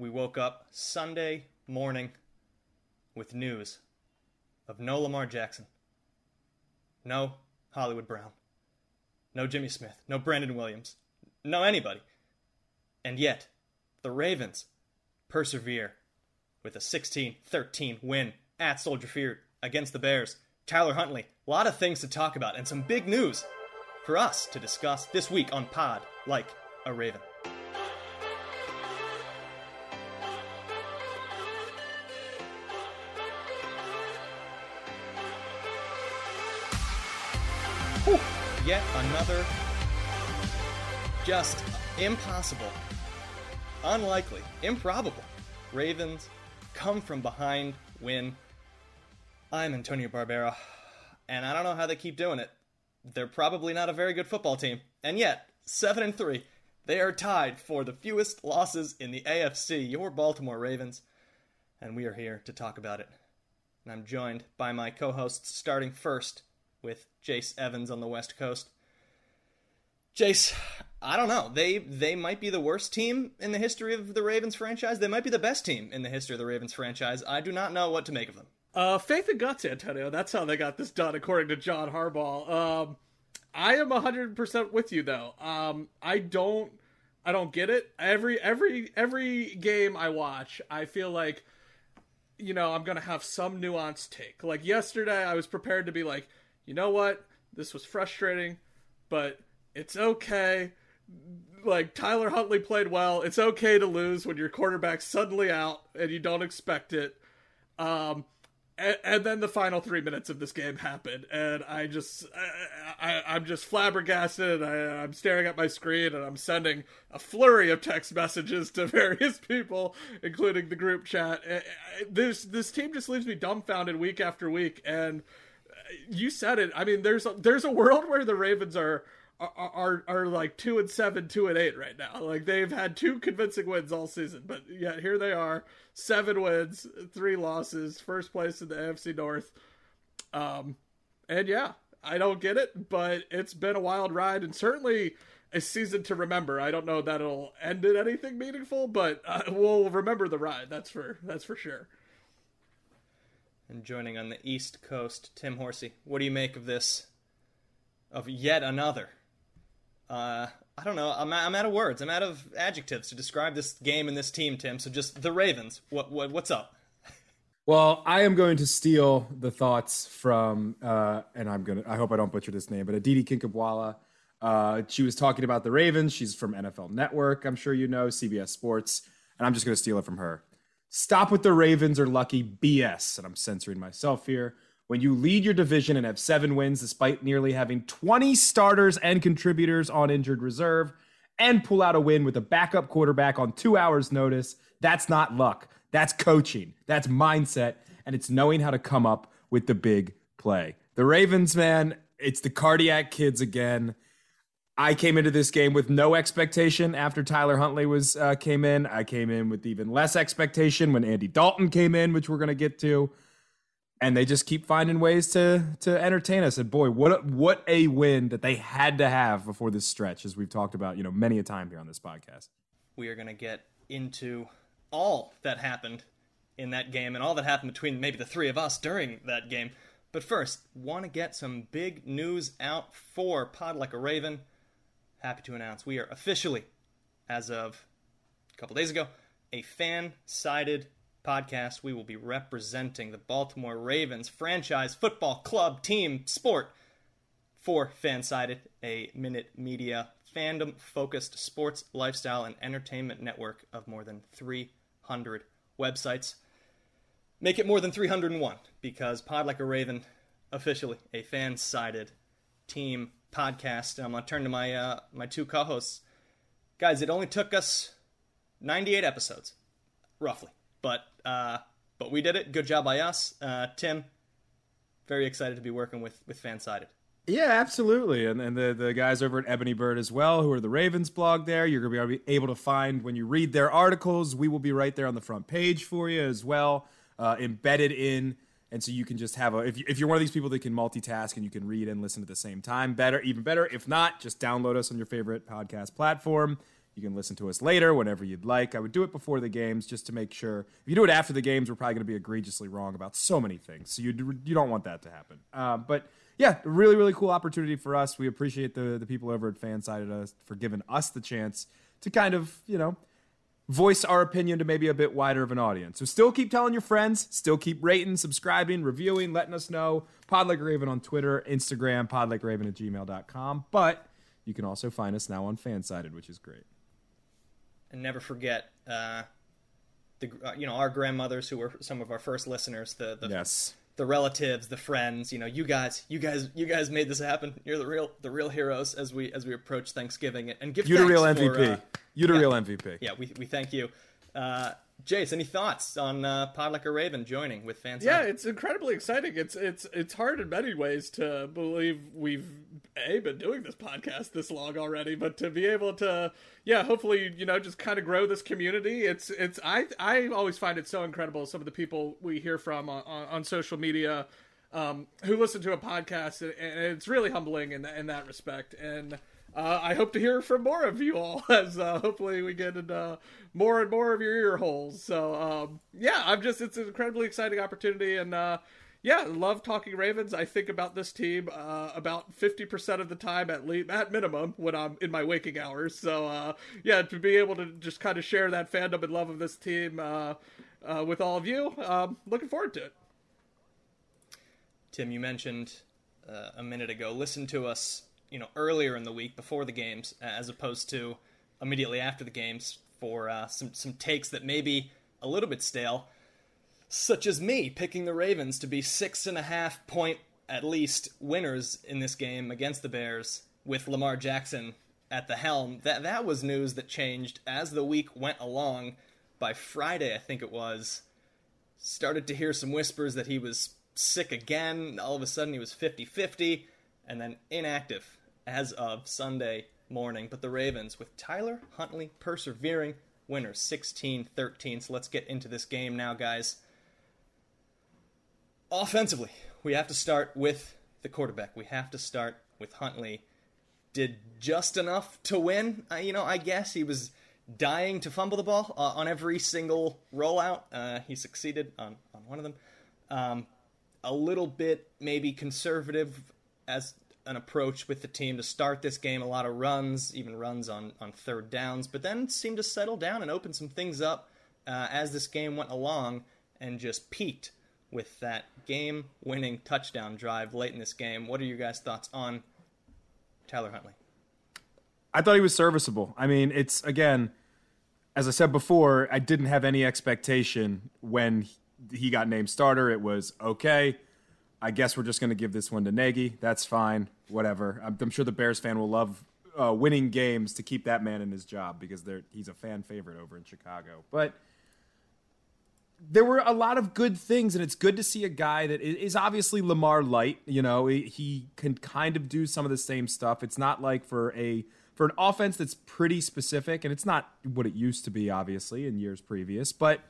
We woke up Sunday morning with news of no Lamar Jackson, no Hollywood Brown, no Jimmy Smith, no Brandon Williams, no anybody. And yet, the Ravens persevere with a 16 13 win at Soldier Field against the Bears. Tyler Huntley, a lot of things to talk about and some big news for us to discuss this week on Pod Like a Raven. Yet another just impossible, unlikely, improbable Ravens come from behind win. I'm Antonio Barbera, and I don't know how they keep doing it. They're probably not a very good football team, and yet, 7 and 3, they are tied for the fewest losses in the AFC, your Baltimore Ravens, and we are here to talk about it. And I'm joined by my co hosts, starting first with Jace Evans on the West Coast. Jace, I don't know. They they might be the worst team in the history of the Ravens franchise. They might be the best team in the history of the Ravens franchise. I do not know what to make of them. Uh, faith and guts, Antonio. That's how they got this done, according to John Harbaugh. Um, I am hundred percent with you though. Um, I don't, I don't get it. Every every every game I watch, I feel like, you know, I'm gonna have some nuanced take. Like yesterday, I was prepared to be like, you know what, this was frustrating, but it's okay. Like Tyler Huntley played well. It's okay to lose when your quarterback's suddenly out and you don't expect it. Um, and, and, then the final three minutes of this game happened, and I just, I, I, am just flabbergasted. I, I'm staring at my screen, and I'm sending a flurry of text messages to various people, including the group chat. This this team just leaves me dumbfounded week after week, and you said it. I mean, there's a, there's a world where the Ravens are are, are are like two and seven, two and eight right now. Like they've had two convincing wins all season, but yet here they are, seven wins, three losses, first place in the AFC North. Um, and yeah, I don't get it, but it's been a wild ride and certainly a season to remember. I don't know that it'll end in anything meaningful, but uh, we'll remember the ride. That's for that's for sure. And joining on the East Coast, Tim Horsey. What do you make of this? Of yet another uh, I don't know. I'm, I'm out of words. I'm out of adjectives to describe this game and this team, Tim. So just the Ravens. What, what what's up? Well, I am going to steal the thoughts from, uh, and I'm gonna. I hope I don't butcher this name, but Aditi Kinkhabwala. Uh, she was talking about the Ravens. She's from NFL Network. I'm sure you know CBS Sports, and I'm just going to steal it from her. Stop with the Ravens or lucky BS, and I'm censoring myself here when you lead your division and have seven wins despite nearly having 20 starters and contributors on injured reserve and pull out a win with a backup quarterback on two hours' notice, that's not luck. That's coaching. That's mindset. And it's knowing how to come up with the big play. The Ravens, man, it's the cardiac kids again. I came into this game with no expectation after Tyler Huntley was uh, came in. I came in with even less expectation when Andy Dalton came in, which we're going to get to and they just keep finding ways to to entertain us. And boy, what a, what a win that they had to have before this stretch, as we've talked about, you know, many a time here on this podcast. We are going to get into all that happened in that game and all that happened between maybe the three of us during that game. But first, want to get some big news out for Pod Like a Raven. Happy to announce we are officially, as of a couple days ago, a fan sided podcast. We will be representing the Baltimore Ravens franchise football club team sport for Fansided, a Minute Media fandom focused sports, lifestyle, and entertainment network of more than 300 websites. Make it more than 301 because Pod Like a Raven, officially a fan sided team podcast. And I'm to turn to my, uh, my two co hosts. Guys, it only took us 98 episodes, roughly. But uh, but we did it. Good job by us. Uh, Tim, very excited to be working with, with Fansided. Yeah, absolutely. And, and the, the guys over at Ebony Bird as well, who are the Ravens blog there. You're to be able to find when you read their articles. We will be right there on the front page for you as well, uh, embedded in. And so you can just have a, if, you, if you're one of these people that can multitask and you can read and listen at the same time, better, even better. If not, just download us on your favorite podcast platform. You can listen to us later whenever you'd like. I would do it before the games just to make sure. If you do it after the games, we're probably going to be egregiously wrong about so many things. So you, you don't want that to happen. Um, but yeah, really, really cool opportunity for us. We appreciate the the people over at Fansided us for giving us the chance to kind of you know voice our opinion to maybe a bit wider of an audience. So still keep telling your friends, still keep rating, subscribing, reviewing, letting us know. Pod Like Raven on Twitter, Instagram, podlikeraven at gmail.com. But you can also find us now on Fansided, which is great. And never forget, uh, the uh, you know our grandmothers who were some of our first listeners. The, the yes the relatives, the friends, you know, you guys, you guys, you guys made this happen. You're the real, the real heroes as we as we approach Thanksgiving and give you the real for, MVP. Uh, you the yeah, real MVP. Yeah, we we thank you. Uh, Jace, any thoughts on uh, Pod Like a Raven joining with fans? Yeah, it's incredibly exciting. It's it's it's hard in many ways to believe we've a been doing this podcast this long already, but to be able to, yeah, hopefully you know just kind of grow this community. It's it's I I always find it so incredible. Some of the people we hear from on, on, social media um, who listen to a podcast, and it's really humbling in in that respect. And uh, I hope to hear from more of you all as uh, hopefully we get into more and more of your ear holes. So um, yeah, I'm just it's an incredibly exciting opportunity, and uh, yeah, love talking Ravens. I think about this team uh, about 50% of the time at least, at minimum when I'm in my waking hours. So uh, yeah, to be able to just kind of share that fandom and love of this team uh, with all of you, um, looking forward to it. Tim, you mentioned a minute ago. Listen to us you know earlier in the week before the games as opposed to immediately after the games for uh, some some takes that may be a little bit stale, such as me picking the Ravens to be six and a half point at least winners in this game against the Bears with Lamar Jackson at the helm. That that was news that changed as the week went along. By Friday, I think it was, started to hear some whispers that he was sick again. All of a sudden, he was 50 50 and then inactive as of Sunday morning. But the Ravens, with Tyler Huntley persevering, winner 16 13. So let's get into this game now, guys. Offensively, we have to start with the quarterback. We have to start with Huntley. Did just enough to win. Uh, you know, I guess he was dying to fumble the ball uh, on every single rollout. Uh, he succeeded on, on one of them. Um, a little bit maybe conservative as an approach with the team to start this game. A lot of runs, even runs on, on third downs, but then seemed to settle down and open some things up uh, as this game went along and just peaked with that game winning touchdown drive late in this game. What are your guys' thoughts on Tyler Huntley? I thought he was serviceable. I mean, it's again, as I said before, I didn't have any expectation when he got named starter. It was okay I guess we're just going to give this one to Nagy. That's fine. Whatever. I'm, I'm sure the Bears fan will love uh, winning games to keep that man in his job because he's a fan favorite over in Chicago. But there were a lot of good things, and it's good to see a guy that is obviously Lamar light. You know, he can kind of do some of the same stuff. It's not like for a for an offense that's pretty specific, and it's not what it used to be, obviously, in years previous, but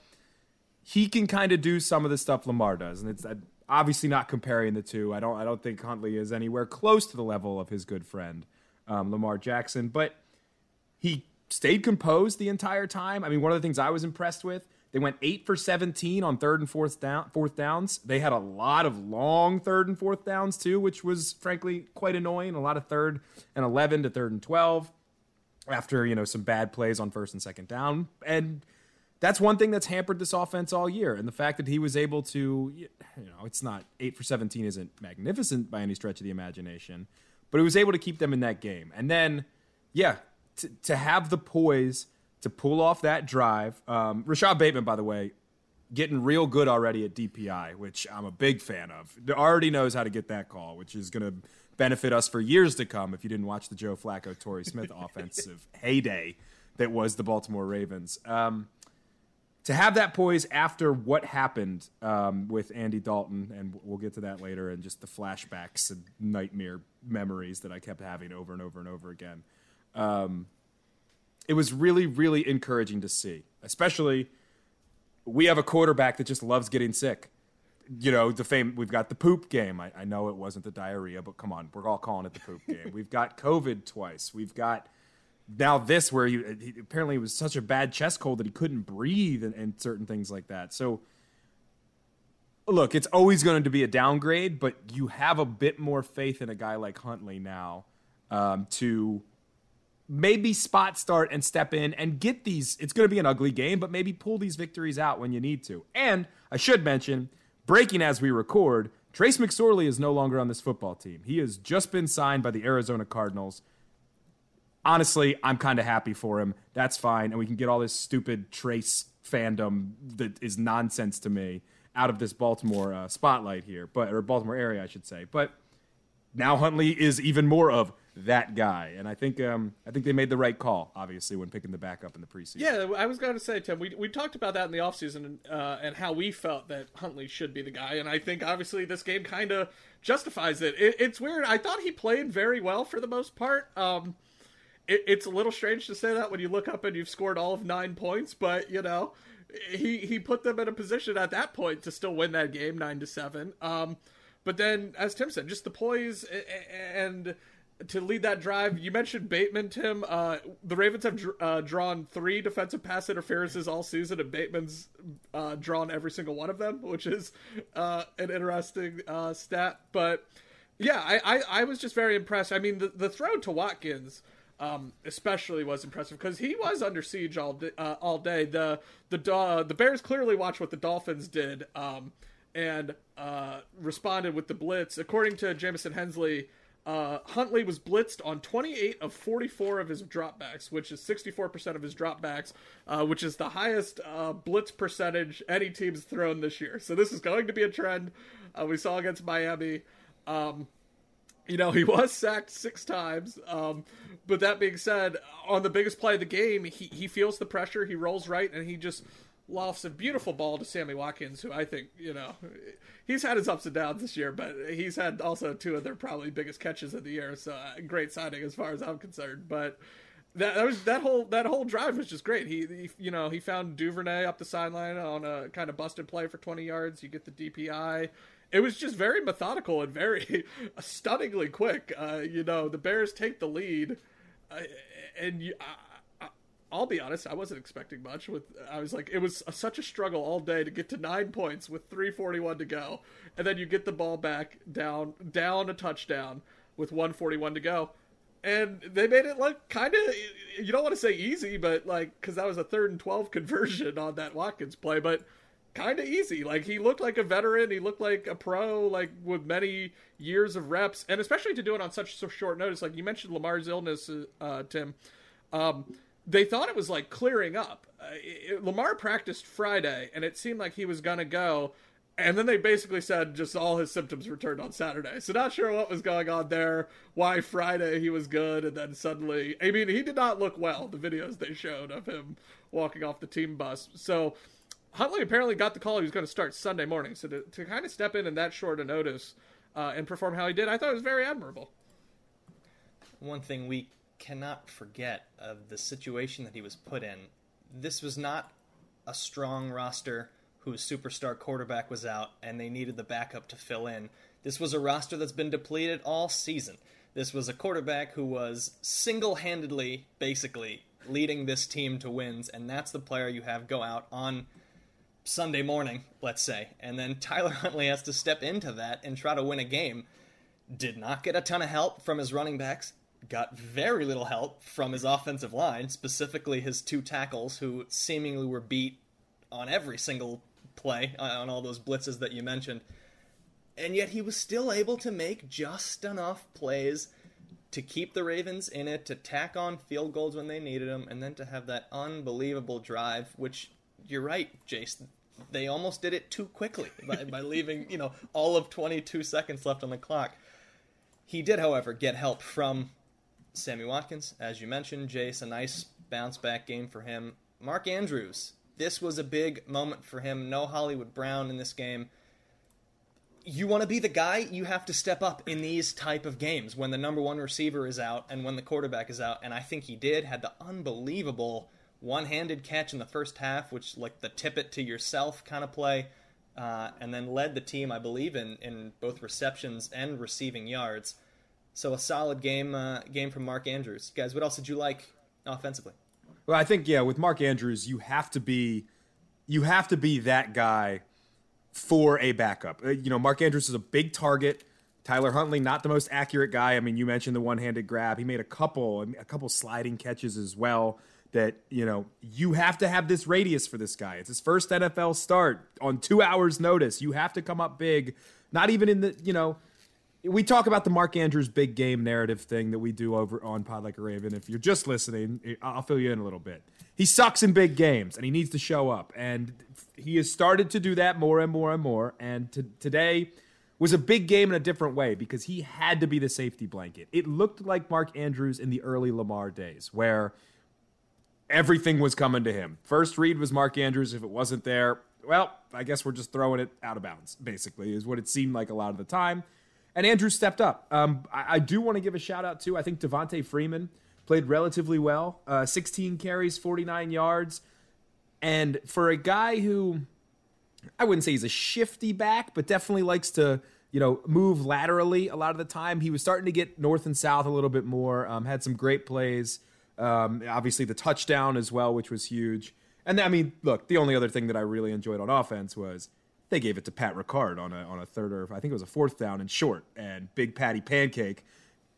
he can kind of do some of the stuff Lamar does, and it's obviously not comparing the two. I don't I don't think Huntley is anywhere close to the level of his good friend um, Lamar Jackson, but he stayed composed the entire time. I mean, one of the things I was impressed with, they went eight for seventeen on third and fourth down fourth downs. They had a lot of long third and fourth downs too, which was frankly quite annoying. A lot of third and eleven to third and twelve after you know some bad plays on first and second down and that's one thing that's hampered this offense all year. And the fact that he was able to, you know, it's not eight for 17 isn't magnificent by any stretch of the imagination, but he was able to keep them in that game. And then, yeah, to, to have the poise to pull off that drive. Um, Rashod Bateman, by the way, getting real good already at DPI, which I'm a big fan of. Already knows how to get that call, which is going to benefit us for years to come if you didn't watch the Joe Flacco, Torrey Smith offensive heyday that was the Baltimore Ravens. Um, to have that poise after what happened um, with Andy Dalton, and we'll get to that later, and just the flashbacks and nightmare memories that I kept having over and over and over again. Um, it was really, really encouraging to see, especially we have a quarterback that just loves getting sick. You know, the fame, we've got the poop game. I, I know it wasn't the diarrhea, but come on, we're all calling it the poop game. We've got COVID twice. We've got now this where he, apparently it was such a bad chest cold that he couldn't breathe and, and certain things like that. So look, it's always going to be a downgrade, but you have a bit more faith in a guy like Huntley now um, to maybe spot start and step in and get these. It's going to be an ugly game, but maybe pull these victories out when you need to. And I should mention, breaking as we record, Trace McSorley is no longer on this football team. He has just been signed by the Arizona Cardinals honestly, I'm kind of happy for him. That's fine. And we can get all this stupid Trace fandom that is nonsense to me out of this Baltimore uh, spotlight here, but or Baltimore area, I should say. But now Huntley is even more of that guy, and I think um, I think they made the right call, obviously, when picking the backup in the preseason. Yeah, I was going to say, Tim, we we talked about that in the offseason uh, and how we felt that Huntley should be the guy, and I think obviously this game kind of justifies it. it. It's weird. I thought he played very well for the most part. Um, it, it's a little strange to say that when you look up and you've scored all of nine points, but you know, he he put them in a position at that point to still win that game nine to seven. Um, but then, as Tim said, just the poise and to lead that drive. You mentioned Bateman, Tim. Uh, the Ravens have uh, drawn three defensive pass interferences all season, and Bateman's uh, drawn every single one of them, which is uh, an interesting uh, stat. But yeah, I, I, I, was just very impressed. I mean, the, the throw to Watkins um, especially was impressive because he was under siege all uh, all day. The the uh, the Bears clearly watched what the Dolphins did um, and uh, responded with the blitz. According to Jamison Hensley, uh, Huntley was blitzed on 28 of 44 of his dropbacks, which is 64% of his dropbacks, uh, which is the highest uh, blitz percentage any team's thrown this year. So this is going to be a trend. we saw against Miami. Um, you know, he was sacked six times. Um, but that being said, on the biggest play of the game, he, he feels the pressure, he rolls right, and he just lofts a beautiful ball to Sammy Watkins, who I think, you know, he's had his ups and downs this year, but he's had also two of their probably biggest catches of the year. So uh, great signing as far as I'm concerned. But that, that was that whole that whole drive was just great. He, he, you know he found Duvernay up the sideline on a kind of busted play for 20 yards. You get the DPI it was just very methodical and very stunningly quick. Uh, you know, the Bears take the lead, uh, and you, I, will be honest, I wasn't expecting much. With I was like, it was a, such a struggle all day to get to nine points with three forty one to go, and then you get the ball back down down a touchdown with one forty one to go. And they made it like kind of, you don't want to say easy, but like, because that was a third and 12 conversion on that Watkins play. But kind of easy. Like he looked like a veteran, he looked like a pro, like with many years of reps, and especially to do it on such short notice. Like you mentioned Lamar's illness, uh, Tim. Um, they thought it was like clearing up. Uh, it, Lamar practiced Friday, and it seemed like he was gonna go. And then they basically said just all his symptoms returned on Saturday. So not sure what was going on there, why Friday he was good, and then suddenly, I mean, he did not look well. The videos they showed of him walking off the team bus. So Huntley apparently got the call he was going to start Sunday morning. So to, to kind of step in in that short a notice uh, and perform how he did, I thought it was very admirable. One thing we cannot forget of the situation that he was put in. This was not a strong roster whose superstar quarterback was out and they needed the backup to fill in. This was a roster that's been depleted all season. This was a quarterback who was single handedly, basically, leading this team to wins, and that's the player you have go out on Sunday morning, let's say, and then Tyler Huntley has to step into that and try to win a game. Did not get a ton of help from his running backs, got very little help from his offensive line, specifically his two tackles, who seemingly were beat on every single play uh, on all those blitzes that you mentioned. And yet he was still able to make just enough plays to keep the Ravens in it, to tack on field goals when they needed them, and then to have that unbelievable drive, which you're right, Jason. They almost did it too quickly by, by leaving, you know, all of 22 seconds left on the clock. He did, however, get help from Sammy Watkins, as you mentioned, Jace, a nice bounce back game for him. Mark Andrews, this was a big moment for him. No Hollywood Brown in this game. You want to be the guy, you have to step up in these type of games when the number one receiver is out and when the quarterback is out. And I think he did. Had the unbelievable one-handed catch in the first half, which like the tip it to yourself kind of play, uh, and then led the team, I believe, in in both receptions and receiving yards. So a solid game uh, game from Mark Andrews. Guys, what else did you like offensively? Well, I think yeah, with Mark Andrews, you have to be you have to be that guy for a backup. Uh, you know, Mark Andrews is a big target. Tyler Huntley, not the most accurate guy. I mean, you mentioned the one-handed grab. He made a couple, a couple sliding catches as well. That you know, you have to have this radius for this guy. It's his first NFL start on two hours' notice. You have to come up big. Not even in the you know, we talk about the Mark Andrews big game narrative thing that we do over on Pod Like a Raven. If you're just listening, I'll fill you in a little bit. He sucks in big games and he needs to show up. And he has started to do that more and more and more. And to, today was a big game in a different way because he had to be the safety blanket. It looked like Mark Andrews in the early Lamar days where everything was coming to him. First read was Mark Andrews. If it wasn't there, well, I guess we're just throwing it out of bounds, basically, is what it seemed like a lot of the time. And Andrew stepped up. Um, I, I, do want to give a shout out to, I think Devonta Freeman played relatively well. Uh, 16 carries, 49 yards. And for a guy who, I wouldn't say he's a shifty back, but definitely likes to, you know, move laterally a lot of the time, he was starting to get north and south a little bit more. Um, had some great plays. Um, obviously, the touchdown as well, which was huge. And I mean, look, the only other thing that I really enjoyed on offense was they gave it to Pat Ricard on a on a third or I think it was a fourth down and short, and Big Patty Pancake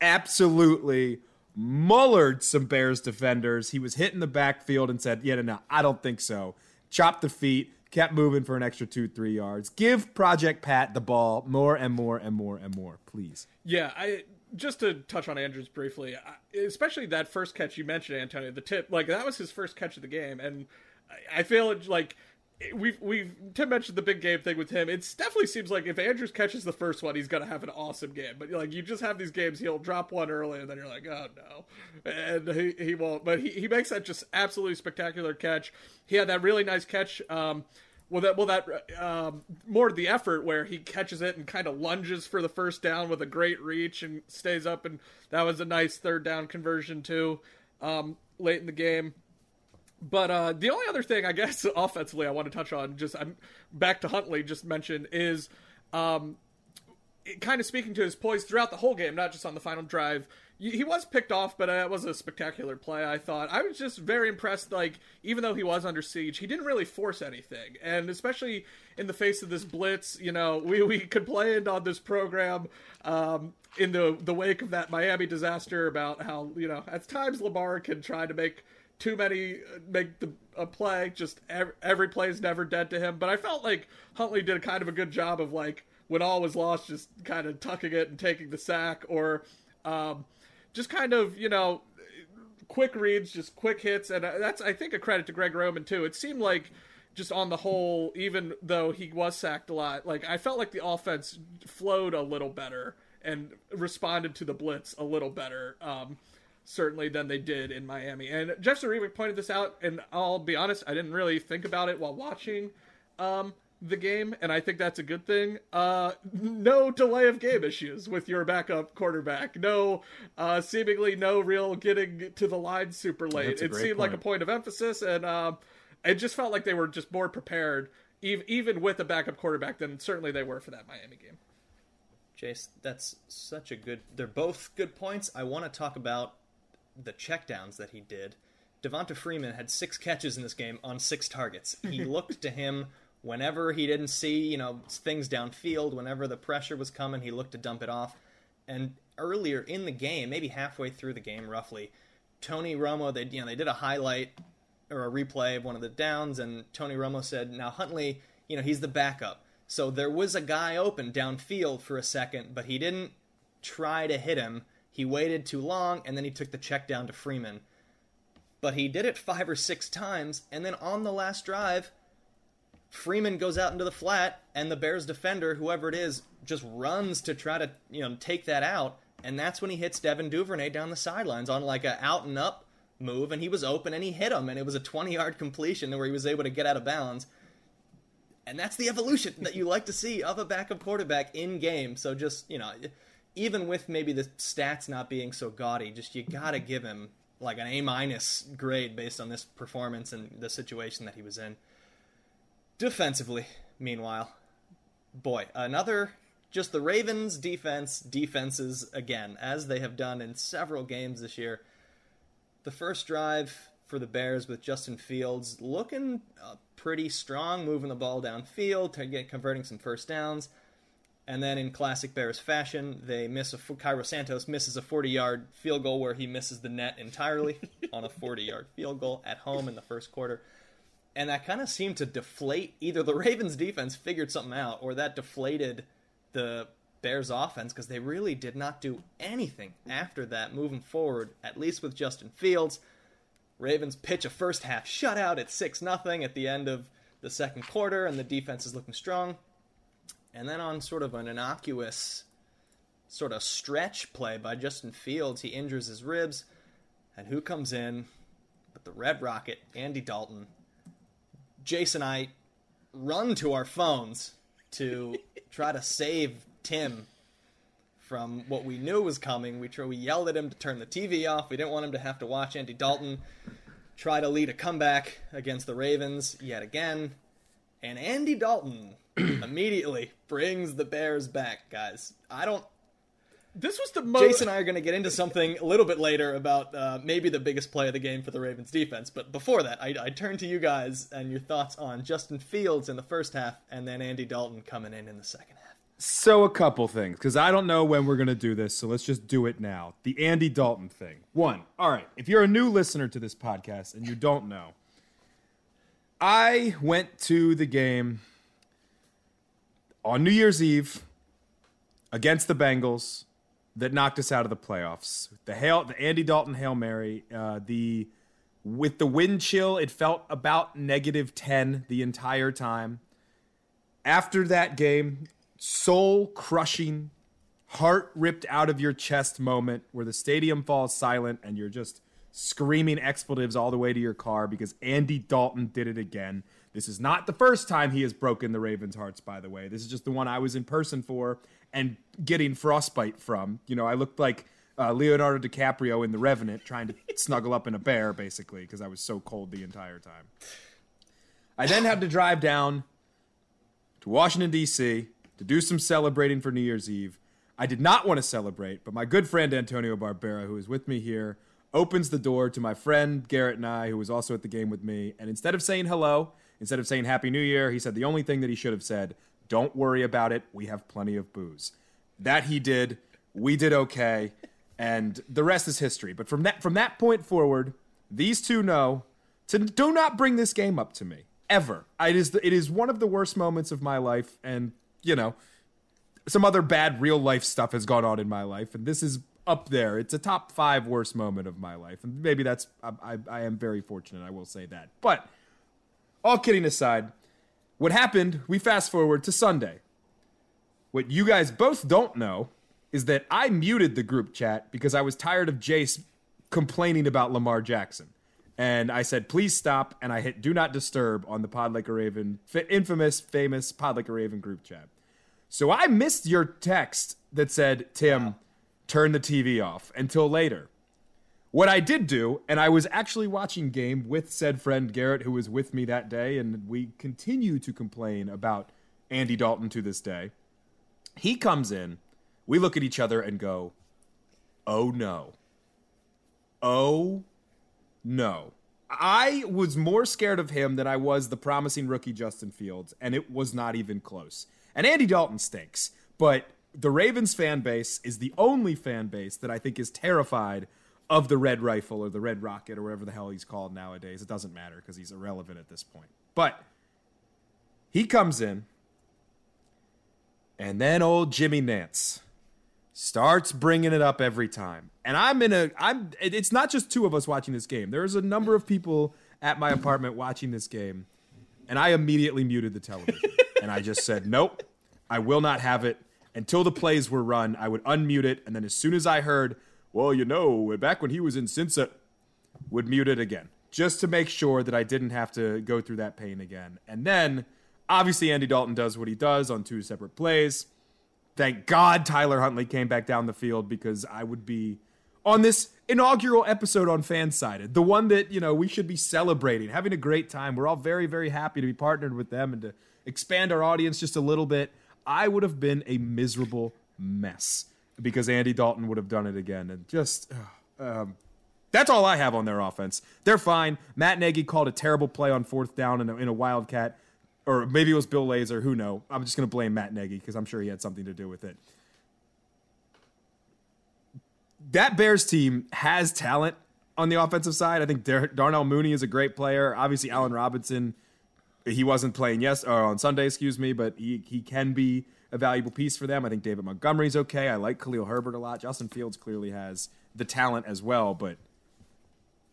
absolutely mullered some Bears defenders. He was hit in the backfield and said, "Yeah, no, no, I don't think so." Chopped the feet, kept moving for an extra two, three yards. Give Project Pat the ball more and more and more and more, please. Yeah, I just to touch on Andrews briefly, especially that first catch you mentioned, Antonio, the tip, like that was his first catch of the game, and I feel like we've we've Tim mentioned the big game thing with him. It definitely seems like if Andrews catches the first one, he's gonna have an awesome game. But like you just have these games, he'll drop one early, and then you're like, oh no, and he, he won't. But he, he makes that just absolutely spectacular catch. He had that really nice catch. Um, well, that well that um, more the effort where he catches it and kind of lunges for the first down with a great reach and stays up, and that was a nice third down conversion too. Um, late in the game. But uh, the only other thing, I guess, offensively, I want to touch on, just I'm back to Huntley, just mentioned, is um, kind of speaking to his poise throughout the whole game, not just on the final drive. He was picked off, but it was a spectacular play. I thought I was just very impressed. Like even though he was under siege, he didn't really force anything, and especially in the face of this blitz, you know, we we complained on this program um, in the the wake of that Miami disaster about how you know at times Lamar can try to make too many uh, make the a play. Just every, every play is never dead to him. But I felt like Huntley did kind of a good job of like when all was lost, just kind of tucking it and taking the sack, or um, just kind of you know quick reads, just quick hits, and uh, that's I think a credit to Greg Roman too. It seemed like just on the whole, even though he was sacked a lot, like I felt like the offense flowed a little better and responded to the blitz a little better. Um, certainly than they did in Miami. And Jeff Zrebiec pointed this out, and I'll be honest, I didn't really think about it while watching um, the game, and I think that's a good thing. Uh, no delay of game issues with your backup quarterback. No, uh, seemingly no real getting to the line super late. It seemed point. like a point of emphasis, and uh, it just felt like they were just more prepared, even with a backup quarterback, than certainly they were for that Miami game. Jace, that's such a good. They're both good points. I want to talk about the checkdowns that he did, Devonta Freeman had six catches in this game on six targets. He looked to him whenever he didn't see, you know, things downfield, whenever the pressure was coming, he looked to dump it off. And earlier in the game, maybe halfway through the game roughly, Tony Romo, they you know, they did a highlight or a replay of one of the downs, and Tony Romo said, "Now Huntley, you know, he's the backup, so there was a guy open downfield for a second, but he didn't try to hit him. He waited too long, and then he took the check down to Freeman. But he did it five or six times, and then on the last drive." Freeman goes out into the flat, and the Bears defender, whoever it is, just runs to try to you know take that out, and that's when he hits Devin Duvernay down the sidelines on like a out and up move, and he was open and he hit him, and it was a 20 yard completion where he was able to get out of bounds. And that's the evolution that you like to see of a backup quarterback in game. So just you know, even with maybe the stats not being so gaudy, just you gotta give him like an A minus grade based on this performance and the situation that he was in. Defensively, meanwhile, boy, another just the Ravens defense defenses again, as they have done in several games this year. The first drive for the Bears with Justin Fields looking uh, pretty strong, moving the ball downfield, to get converting some first downs. And then in classic Bears fashion, they miss a Cairo Santos misses a 40-yard field goal where he misses the net entirely on a 40-yard field goal at home in the first quarter and that kind of seemed to deflate either the Ravens defense figured something out or that deflated the Bears offense because they really did not do anything after that moving forward, at least with Justin Fields. Ravens pitch a first half shutout at 6 nothing at the end of the second quarter, and the defense is looking strong. And then on sort of an innocuous sort of stretch play by Justin Fields, he injures his ribs. And who comes in but the Red Rocket, Andy Dalton, Jason and I run to our phones to try to save Tim from what we knew was coming. We we yelled at him to turn the TV off. We didn't want him to have to watch Andy Dalton try to lead a comeback against the Ravens yet again. And Andy Dalton immediately brings the Bears back, guys. I don't this was the most. Jason and I are going to get into something a little bit later about uh, maybe the biggest play of the game for the Ravens defense. But before that, I, I turn to you guys and your thoughts on Justin Fields in the first half and then Andy Dalton coming in in the second half. So, a couple things, because I don't know when we're going to do this, so let's just do it now. The Andy Dalton thing. One, all right, if you're a new listener to this podcast and you don't know, I went to the game on New Year's Eve against the Bengals that knocked us out of the playoffs. The hail, the Andy Dalton hail mary, uh, the with the wind chill, it felt about negative ten the entire time. After that game, soul crushing, heart ripped out of your chest moment where the stadium falls silent and you're just screaming expletives all the way to your car because Andy Dalton did it again. This is not the first time he has broken the Ravens' hearts, by the way. This is just the one I was in person for and getting frostbite from. You know, I looked like uh, Leonardo DiCaprio in The Revenant trying to snuggle up in a bear, basically, because I was so cold the entire time. I then had to drive down to Washington, D.C. to do some celebrating for New Year's Eve. I did not want to celebrate, but my good friend Antonio Barbera, who is with me here, opens the door to my friend Garrett and I, who was also at the game with me. And instead of saying hello, instead of saying Happy New Year, he said the only thing that he should have said don't worry about it. We have plenty of booze. That he did. We did okay. And the rest is history. But from that from that point forward, these two know to do not bring this game up to me ever. It is the, it is one of the worst moments of my life, and you know, some other bad real life stuff has gone on in my life, and this is up there. It's a top five worst moment of my life, and maybe that's I, I, I am very fortunate. I will say that. But all kidding aside, what happened, we fast forward to Sunday. What you guys both don't know is that I muted the group chat because I was tired of Jace complaining about Lamar Jackson. And I said, please stop. And I hit do not disturb on the Pod Like a Raven, infamous, famous Pod Like a Raven group chat. So I missed your text that said, Tim, turn the TV off until later. What I did do, and I was actually watching game with said friend Garrett, who was with me that day, and we continue to complain about Andy Dalton to this day. He comes in, we look at each other and go, oh no. Oh no. I was more scared of him than I was the promising rookie Justin Fields, and it was not even close. And Andy Dalton stinks, but the Ravens fan base is the only fan base that I think is terrified of the Red Rifle or the Red Rocket or whatever the hell he's called nowadays. It doesn't matter because he's irrelevant at this point. But he comes in, and then old Jimmy Nantz starts bringing it up every time. And I'm in a I'm it's not just two of us watching this game. There's a number of people at my apartment watching this game. And I immediately muted the television. and I just said, "Nope. I will not have it until the plays were run. I would unmute it and then as soon as I heard, well, you know, back when he was in Cincy, would mute it again just to make sure that I didn't have to go through that pain again. And then obviously Andy Dalton does what he does on two separate plays Thank God Tyler Huntley came back down the field because I would be on this inaugural episode on Fansided, the one that, you know, we should be celebrating, having a great time. We're all very, very happy to be partnered with them and to expand our audience just a little bit. I would have been a miserable mess because Andy Dalton would have done it again. And just, um, that's all I have on their offense. They're fine. Matt Nagy called a terrible play on fourth down in a, in a Wildcat or maybe it was Bill Lazor. Who know? I'm just going to blame Matt Nagy because I'm sure he had something to do with it. That Bears team has talent on the offensive side. I think Dar- Darnell Mooney is a great player. Obviously, Allen Robinson, he wasn't playing yes or on Sunday, excuse me, but he he can be a valuable piece for them. I think David Montgomery's okay. I like Khalil Herbert a lot. Justin Fields clearly has the talent as well, but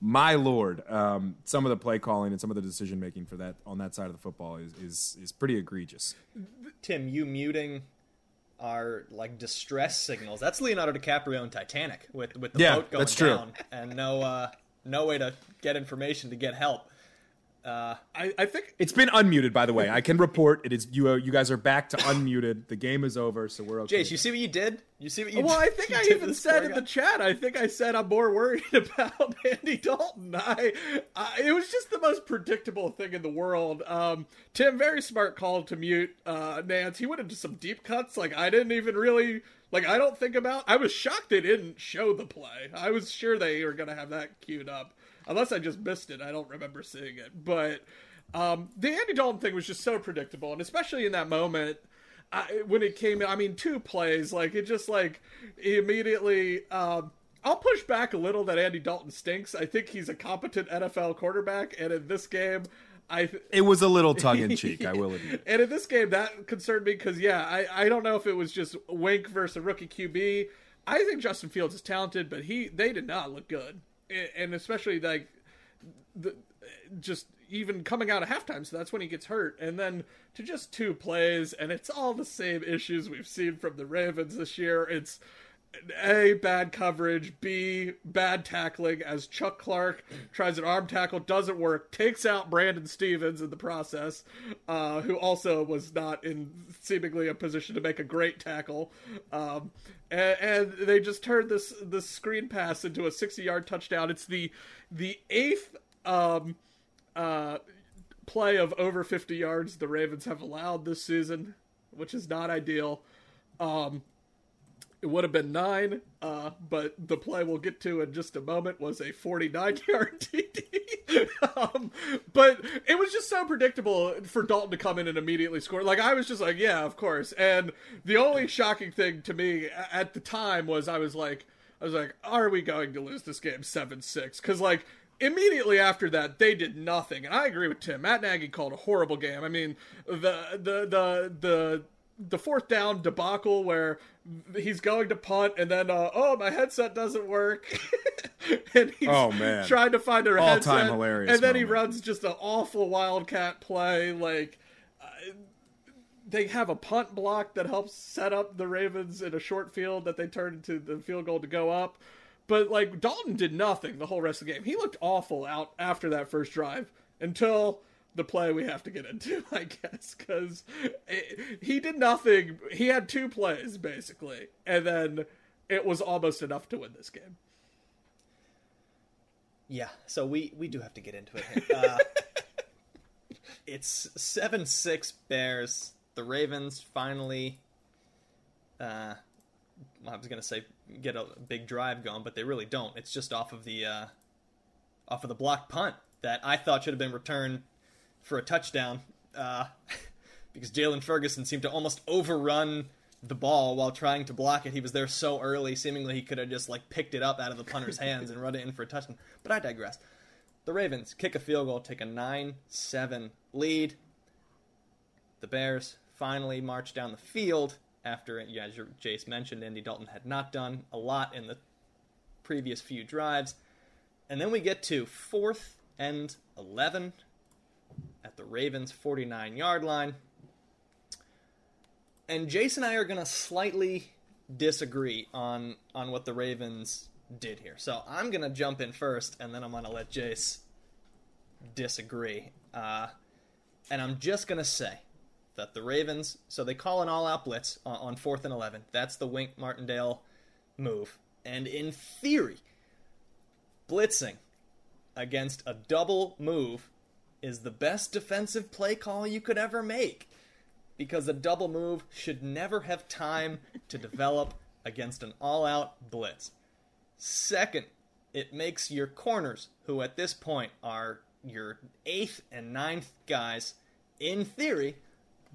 my lord, um, some of the play calling and some of the decision making for that on that side of the football is is is pretty egregious. Tim, you muting our like distress signals. That's Leonardo DiCaprio in Titanic with with the Yeah, boat going that's true. down and no uh, no way to get information to get help. Uh, I, I think It's been unmuted, by the way. I can report it is you. Uh, you guys are back to unmuted. The game is over, so we're okay. Jace, you see what you did? You see what you? Well, I think I even said in the chat. I think I said I'm more worried about Andy Dalton. I, I it was just the most predictable thing in the world. Um, Tim, very smart call to mute uh, Nantz. He went into some deep cuts. Like I didn't even really like. I don't think about. I was shocked they didn't show the play. I was sure they were gonna have that queued up, unless I just missed it. I don't remember seeing it, but. Um, the Andy Dalton thing was just so predictable, and especially in that moment, I, when it came, I mean, two plays, like it just like immediately. Um, I'll push back a little that Andy Dalton stinks. I think he's a competent NFL quarterback, and in this game, I th- It was a little tongue in cheek, I will admit. and in this game, that concerned me because, yeah, I, I don't know if it was just Wink versus a rookie QB. I think Justin Fields is talented, but he they did not look good, and especially like the just even coming out of halftime. So that's when he gets hurt, and then to just two plays, and it's all the same issues we've seen from the Ravens this year. It's a bad coverage, B bad tackling as Chuck Clark tries an arm tackle, doesn't work, takes out Brandon Stephens in the process, uh, who also was not in seemingly a position to make a great tackle, um, and, and they just turned this this screen pass into a sixty yard touchdown. It's the the eighth um, uh, play of over fifty yards the Ravens have allowed this season, which is not ideal. Um, it would have been nine, uh, but the play we'll get to in just a moment was a 49 yard TD. um, but it was just so predictable for Dalton to come in and immediately score. Like, I was just like, yeah, of course. And the only shocking thing to me at the time was I was like, I was like, are we going to lose this game 7 6? Because, like, immediately after that, they did nothing. And I agree with Tim. Matt Nagy called a horrible game. I mean, the, the, the, the, the fourth down debacle where he's going to punt and then uh, oh my headset doesn't work. And he's Oh, man. trying to find a All-time headset hilarious and then he runs just an awful wildcat play like uh, they have a punt block that helps set up the Ravens in a short field that they turn into the field goal to go up. But like Dalton did nothing the whole rest of the game. He looked awful out after that first drive until the play we have to get into, I guess, because he did nothing. He had two plays basically, and then it was almost enough to win this game. Yeah, so we we do have to get into it. Uh, it's seven six Bears. The Ravens finally. Uh, I was gonna say get a big drive going, but they really don't. It's just off of the uh, off of the block punt that I thought should have been returned for a touchdown uh, because Jaylon Ferguson seemed to almost overrun the ball while trying to block it. He was there so early, seemingly he could have just like picked it up out of the punter's hands and run it in for a touchdown. But I digress. The Ravens kick a field goal, take a 9 7 lead. The Bears finally march down the field after, yeah, as Jace mentioned, Andy Dalton had not done a lot in the previous few drives. And then we get to fourth and 11 at the Ravens' 49 yard line. And Jason and I are going to slightly disagree on, on what the Ravens did here. So I'm going to jump in first, and then I'm going to let Jace disagree. Uh, and I'm just going to say that the Ravens, so they call an all out blitz on, on fourth and 11. That's the Wink Martindale move. And in theory, blitzing against a double move is the best defensive play call you could ever make because a double move should never have time to develop against an all out blitz. Second, it makes your corners, who at this point are your eighth and ninth guys, in theory,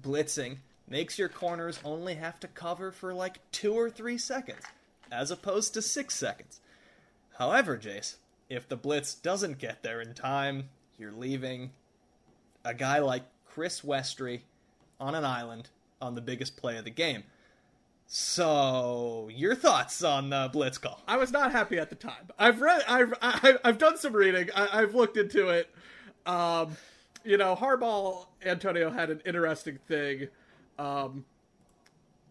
blitzing, makes your corners only have to cover for like two or three seconds, as opposed to six seconds. However, Jace, if the blitz doesn't get there in time, you're leaving a guy like Chris Westry on an island on the biggest play of the game. So, your thoughts on the blitz call? I was not happy at the time. I've read, I've, I, I've done some reading. I, have looked into it. Um, you know, Harbaugh Antonio had an interesting thing um,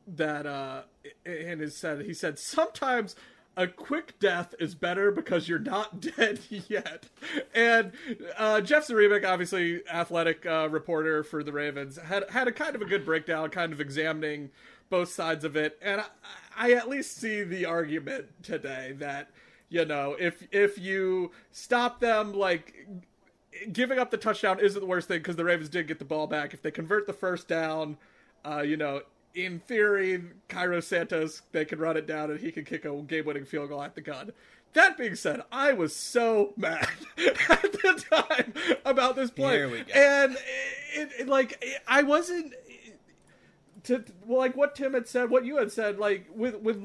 that uh, his said he said sometimes a quick death is better because you're not dead yet. And uh, Jeff Zrebiec, obviously athletic uh, reporter for the Ravens, had had a kind of a good breakdown, kind of examining both sides of it. And I, I at least see the argument today that you know if if you stop them like giving up the touchdown isn't the worst thing because the Ravens did get the ball back. If they convert the first down, uh, you know, in theory, Cairo Santos, they can run it down and he can kick a game winning field goal at the gun. That being said, I was so mad at the time about this play. And it, it, like, I wasn't. To, well like what Tim had said, what you had said, like with with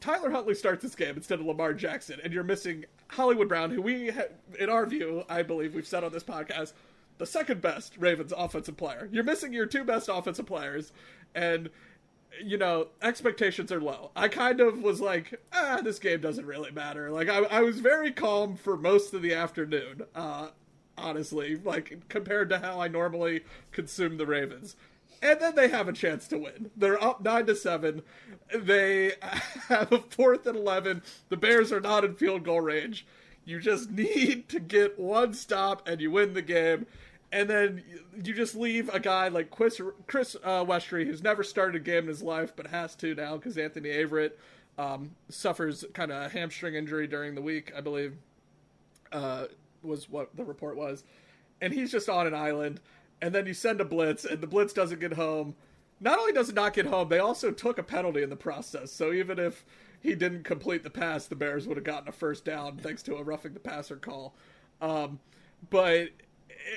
Tyler Huntley starts this game instead of Lamar Jackson, and you're missing Hollywood Brown, who we, ha- in our view, I believe we've said on this podcast, the second best Ravens offensive player. You're missing your two best offensive players, and you know expectations are low. I kind of was like, ah, this game doesn't really matter. Like I, I was very calm for most of the afternoon. Uh, honestly, like compared to how I normally consume the Ravens and then they have a chance to win. They're up nine to seven. They have a fourth and eleven. The Bears are not in field goal range. You just need to get one stop and you win the game. And then you just leave a guy like Chris, Chris uh, Westry, who's never started a game in his life but has to now because Anthony Averett um, suffers kind of a hamstring injury during the week, I believe, uh, was what the report was. And he's just on an island and then you send a blitz, and the blitz doesn't get home. Not only does it not get home, they also took a penalty in the process. So even if he didn't complete the pass, the Bears would have gotten a first down thanks to a roughing the passer call. Um, but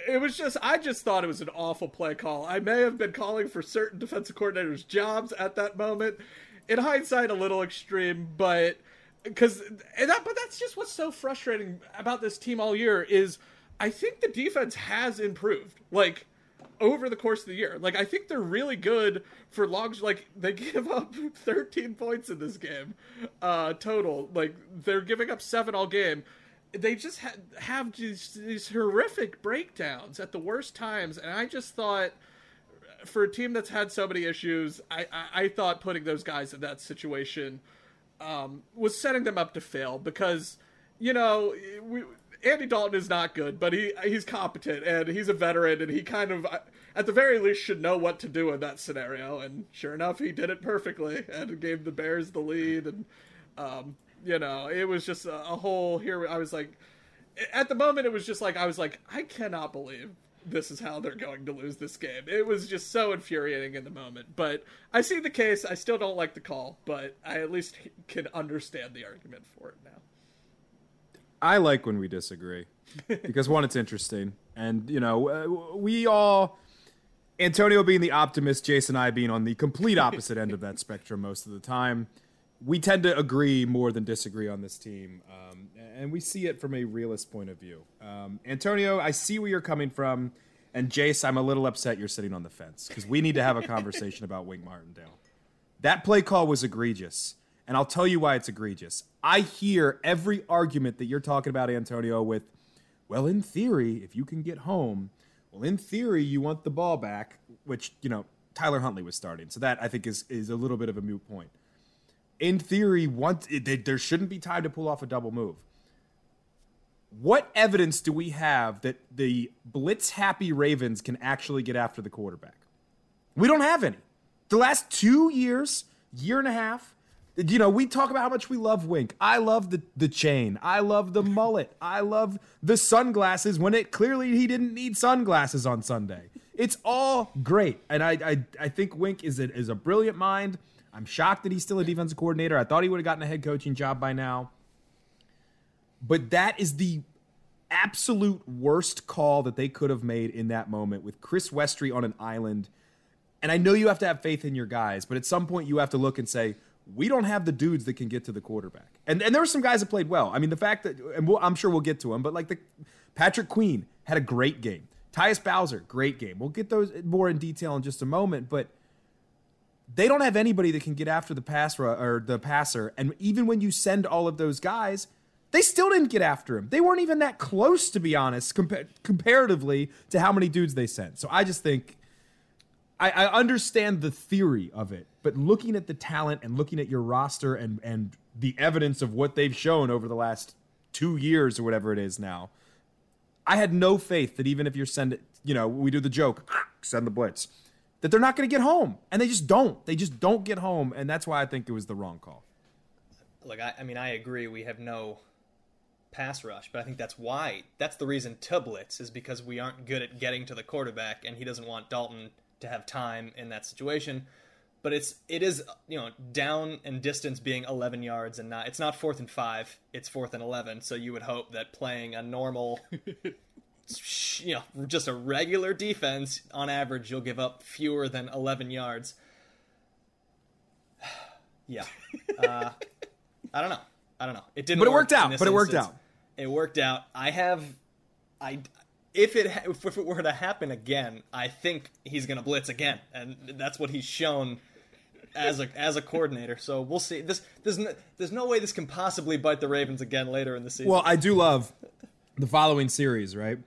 it was just, I just thought it was an awful play call. I may have been calling for certain defensive coordinators' jobs at that moment. In hindsight, a little extreme, but because that, but that's just what's so frustrating about this team all year is I think the defense has improved. Like over the course of the year. Like I think they're really good for logs. Like they give up 13 points in this game uh, total. Like they're giving up seven all game. They just ha- have these, these horrific breakdowns at the worst times, and I just thought for a team that's had so many issues, I, I, I thought putting those guys in that situation um, was setting them up to fail because you know we Andy Dalton is not good, but he he's competent and he's a veteran and he kind of at the very least should know what to do in that scenario. And sure enough, he did it perfectly and gave the Bears the lead. And um, you know, it was just a, a whole here. I was like, at the moment, it was just like I was like, I cannot believe this is how they're going to lose this game. It was just so infuriating in the moment. But I see the case. I still don't like the call, but I at least can understand the argument for it now. I like when we disagree because one, it's interesting, and you know, uh, we all Antonio being the optimist, Jason and I being on the complete opposite end of that spectrum most of the time. We tend to agree more than disagree on this team, um, and we see it from a realist point of view. Um, Antonio, I see where you're coming from, and Jace, I'm a little upset you're sitting on the fence because we need to have a conversation about Wink Martindale. That play call was egregious, and I'll tell you why it's egregious. I hear every argument that you're talking about, Antonio, with, well, in theory, if you can get home, well, in theory, you want the ball back, which, you know, Tyler Huntley was starting. So that I think is is a little bit of a moot point. In theory, once it, there shouldn't be time to pull off a double move. What evidence do we have that the blitz happy Ravens can actually get after the quarterback? We don't have any. The last two years, year and a half, you know, we talk about how much we love Wink. I love the the chain. I love the mullet. I love the sunglasses when it clearly he didn't need sunglasses on Sunday. It's all great, and I I, I think Wink is a, is a brilliant mind. I'm shocked that he's still a defensive coordinator. I thought he would have gotten a head coaching job by now. But that is the absolute worst call that they could have made in that moment with Chris Westry on an island. And I know you have to have faith in your guys, but at some point you have to look and say, we don't have the dudes that can get to the quarterback. And and there were some guys that played well. I mean, the fact that and we'll, I'm sure we'll get to him, but like the Patrick Queen had a great game. Tyus Bowser, great game. We'll get those more in detail in just a moment, but they don't have anybody that can get after the passer or the passer. And even when you send all of those guys, they still didn't get after him. They weren't even that close, to be honest, compa- comparatively to how many dudes they sent. So I just think I, I understand the theory of it, but looking at the talent and looking at your roster and and the evidence of what they've shown over the last two years or whatever it is now, I had no faith that even if you're sending, you know, we do the joke, send the blitz, that they're not going to get home, and they just don't. They just don't get home, and that's why I think it was the wrong call. Look, I, I mean, I agree. We have no pass rush, but I think that's why. That's the reason to blitz is because we aren't good at getting to the quarterback, and he doesn't want Dalton to have time in that situation. But it's it is you know down and distance being 11 yards and not it's not fourth and five it's fourth and 11 so you would hope that playing a normal you know just a regular defense on average you'll give up fewer than 11 yards yeah uh, I don't know I don't know it didn't but it work worked out but it worked instance. out it worked out I have I if it if it were to happen again, I think he's going to blitz again, and that's what he's shown as a as a coordinator. So we'll see. This there's no, there's no way this can possibly bite the Ravens again later in the season. Well, I do love the following series, right?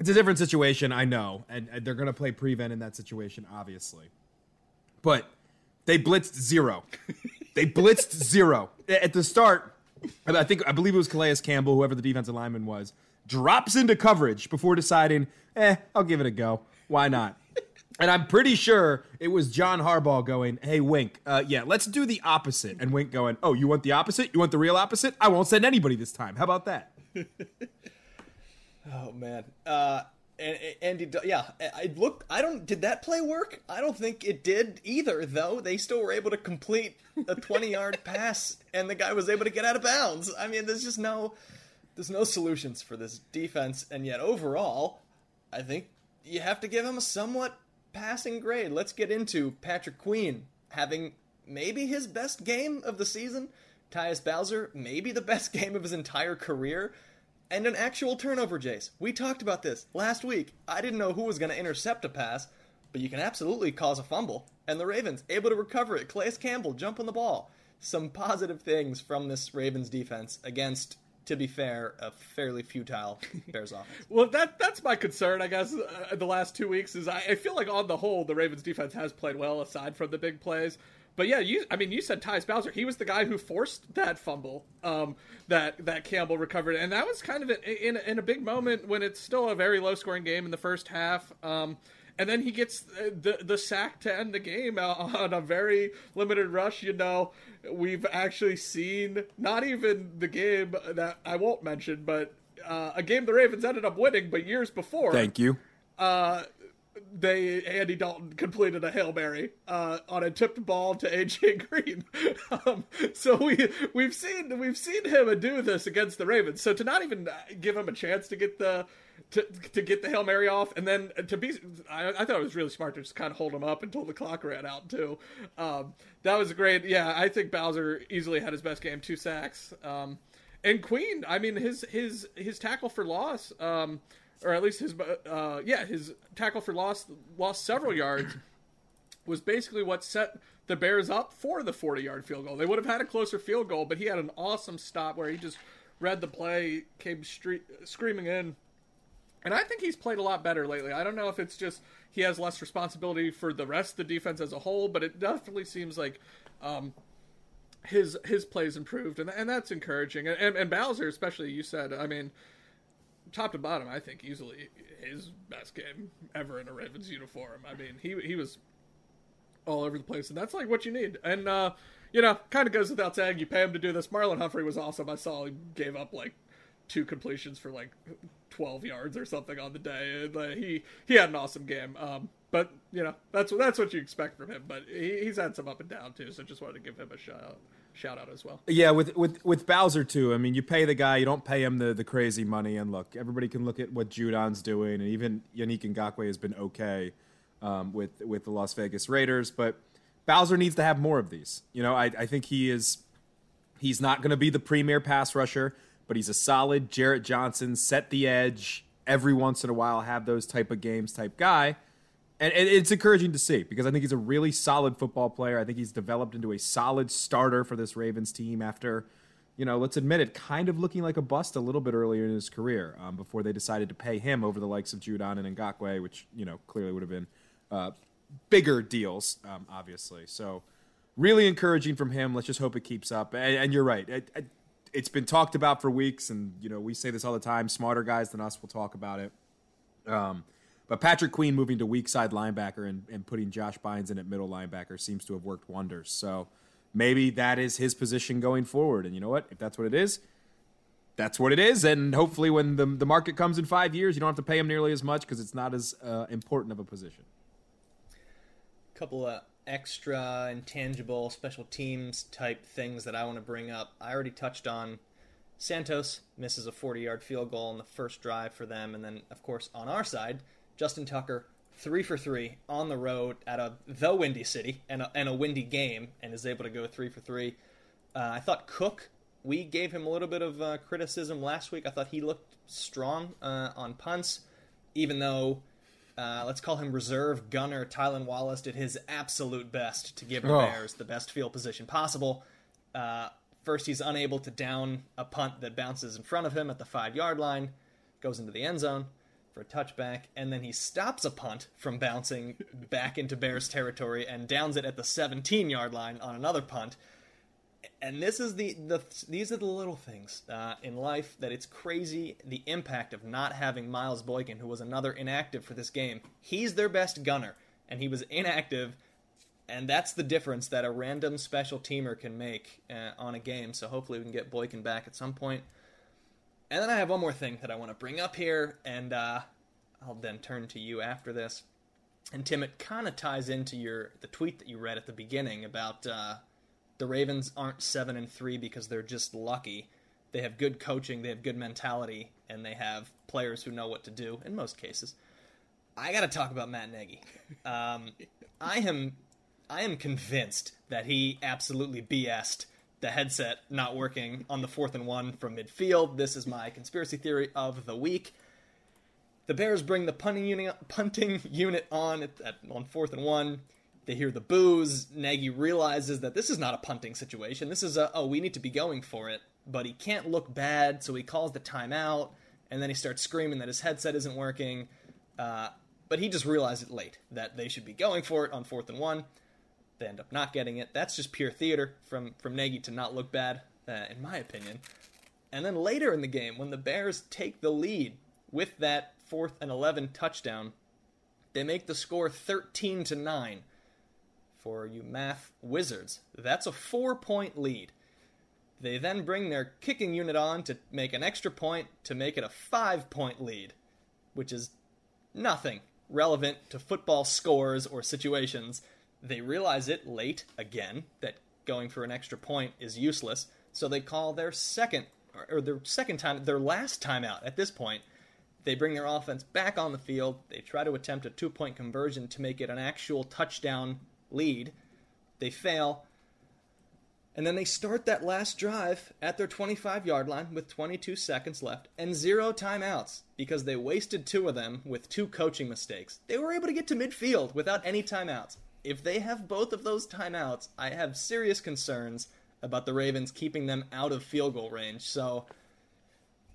It's a different situation, I know, and, and they're going to play prevent in that situation, obviously. But they blitzed zero. they blitzed zero at the start. I think I believe it was Calais Campbell, whoever the defensive lineman was, drops into coverage before deciding, eh, I'll give it a go. Why not? And I'm pretty sure it was John Harbaugh going, "Hey, Wink, uh, yeah, let's do the opposite." And Wink going, "Oh, you want the opposite? You want the real opposite? I won't send anybody this time. How about that?" oh man, uh, and Andy, yeah, I look. I don't. Did that play work? I don't think it did either. Though they still were able to complete a 20 yard pass, and the guy was able to get out of bounds. I mean, there's just no, there's no solutions for this defense, and yet overall, I think you have to give him a somewhat passing grade. Let's get into Patrick Queen having maybe his best game of the season. Tyus Bowser, maybe the best game of his entire career. And an actual turnover, Jace. We talked about this last week. I didn't know who was going to intercept a pass, but you can absolutely cause a fumble. And the Ravens able to recover it. Calais Campbell jumping the ball. Some positive things from this Ravens defense against to be fair, a fairly futile Bears offense. well, that that's my concern, I guess. Uh, the last two weeks is I, I, feel like on the whole the Ravens defense has played well aside from the big plays. But yeah, you I mean you said Tyus Bowser. He was the guy who forced that fumble um, that that Campbell recovered, and that was kind of in in a big moment when it's still a very low scoring game in the first half. Um, and then he gets the the sack to end the game on a very limited rush. You know, we've actually seen not even the game that I won't mention, but uh, a game the Ravens ended up winning, but years before. Thank you. Uh, they Andy Dalton completed a hail mary uh, on a tipped ball to AJ Green. um, so we we've seen we've seen him do this against the Ravens. So to not even give him a chance to get the to to get the hail mary off, and then to be, I, I thought it was really smart to just kind of hold him up until the clock ran out too. Um, that was great. Yeah, I think Bowser easily had his best game, two sacks. Um, and Queen, I mean his his his tackle for loss, um, or at least his uh, yeah his tackle for loss lost several yards was basically what set the Bears up for the 40 yard field goal. They would have had a closer field goal, but he had an awesome stop where he just read the play, came screaming in. And I think he's played a lot better lately. I don't know if it's just he has less responsibility for the rest of the defense as a whole, but it definitely seems like um, his his plays improved, and and that's encouraging. And, and, and Bowser, especially, you said, I mean, top to bottom, I think easily his best game ever in a Ravens uniform. I mean, he he was all over the place, and that's like what you need. And uh, you know, kind of goes without saying, you pay him to do this. Marlon Humphrey was awesome. I saw he gave up like two completions for like 12 yards or something on the day. And, uh, he he had an awesome game. Um, but you know that's that's what you expect from him. But he, he's had some up and down too. So just wanted to give him a shout out, shout out as well. Yeah, with with with Bowser too. I mean, you pay the guy, you don't pay him the the crazy money. And look, everybody can look at what Judon's doing, and even Yannick Ngakoue has been okay um, with with the Las Vegas Raiders, but. Bowser needs to have more of these. You know, I, I think he is he's not going to be the premier pass rusher, but he's a solid Jarrett Johnson, set the edge every once in a while, have those type of games type guy. And, it's encouraging to see because I think he's a really solid football player. I think he's developed into a solid starter for this Ravens team after, you know, let's admit it, kind of looking like a bust a little bit earlier in his career um, before they decided to pay him over the likes of Judon and Ngakoue, which, you know, clearly would have been uh, bigger deals, um, obviously. So, really encouraging from him. Let's just hope it keeps up. And, and you're right. It, it, it's been talked about for weeks, and you know we say this all the time. Smarter guys than us will talk about it. Um, but Patrick Queen moving to weak side linebacker and, and putting Josh Bynes in at middle linebacker seems to have worked wonders. So maybe that is his position going forward. And you know what? If that's what it is, that's what it is. And hopefully, when the the market comes in five years, you don't have to pay him nearly as much because it's not as uh, important of a position A couple of extra intangible special teams type things that I want to bring up. I already touched on Santos misses a 40 yard field goal in the first drive for them. And then, of course, on our side, Justin Tucker, three for three on the road at a the windy city and a, and a windy game and is able to go three for three. Uh, I thought Koch, we gave him a little bit of uh, criticism last week. I thought he looked strong uh, on punts, even though uh, let's call him reserve gunner Tylan Wallace did his absolute best to give the oh. Bears the best field position possible. Uh, first, he's unable to down a punt that bounces in front of him at the five yard line, goes into the end zone for a touchback, and then he stops a punt from bouncing back into Bears territory and downs it at the 17 yard line on another punt and this is the, the these are the little things uh, in life that it's crazy the impact of not having Miles Boykin, who was another inactive for this game. He's their best gunner, and he was inactive, and that's the difference that a random special teamer can make uh, on a game. So hopefully we can get Boykin back at some point. And then I have one more thing that I want to bring up here, and uh, I'll then turn to you after this. And Tim, it kind of ties into your the tweet that you read at the beginning about uh, the Ravens aren't seven and three because they're just lucky. They have good coaching, they have good mentality, and they have players who know what to do in most cases. I got to talk about Matt Nagy. Um, I am, I am convinced that he absolutely BS'd the headset not working on the fourth and one from midfield. This is my conspiracy theory of the week. The Bears bring the punting unit, punting unit on at, at, on fourth and one. They hear the boos. Nagy realizes that this is not a punting situation. This is a, oh, we need to be going for it. But he can't look bad, so he calls the timeout, and then he starts screaming that his headset isn't working. Uh, but he just realized it late that they should be going for it on fourth and one. They end up not getting it. That's just pure theater from, from Nagy to not look bad, uh, in my opinion. And then later in the game, when the Bears take the lead with that fourth and 11 touchdown, they make the score 13 to 9 for you math wizards. That's a four point lead. They then bring their kicking unit on to make an extra point to make it a five point lead, which is nothing relevant to football scores or situations. They realize it late again that going for an extra point is useless, so they call their second or their second time, their last timeout at this point, They bring their offense back on the field. They try to attempt a two point conversion to make it an actual touchdown lead. They fail. And then they start that last drive at their 25 yard line with 22 seconds left and zero timeouts because they wasted two of them with two coaching mistakes. They were able to get to midfield without any timeouts. If they have both of those timeouts, I have serious concerns about the Ravens keeping them out of field goal range. So,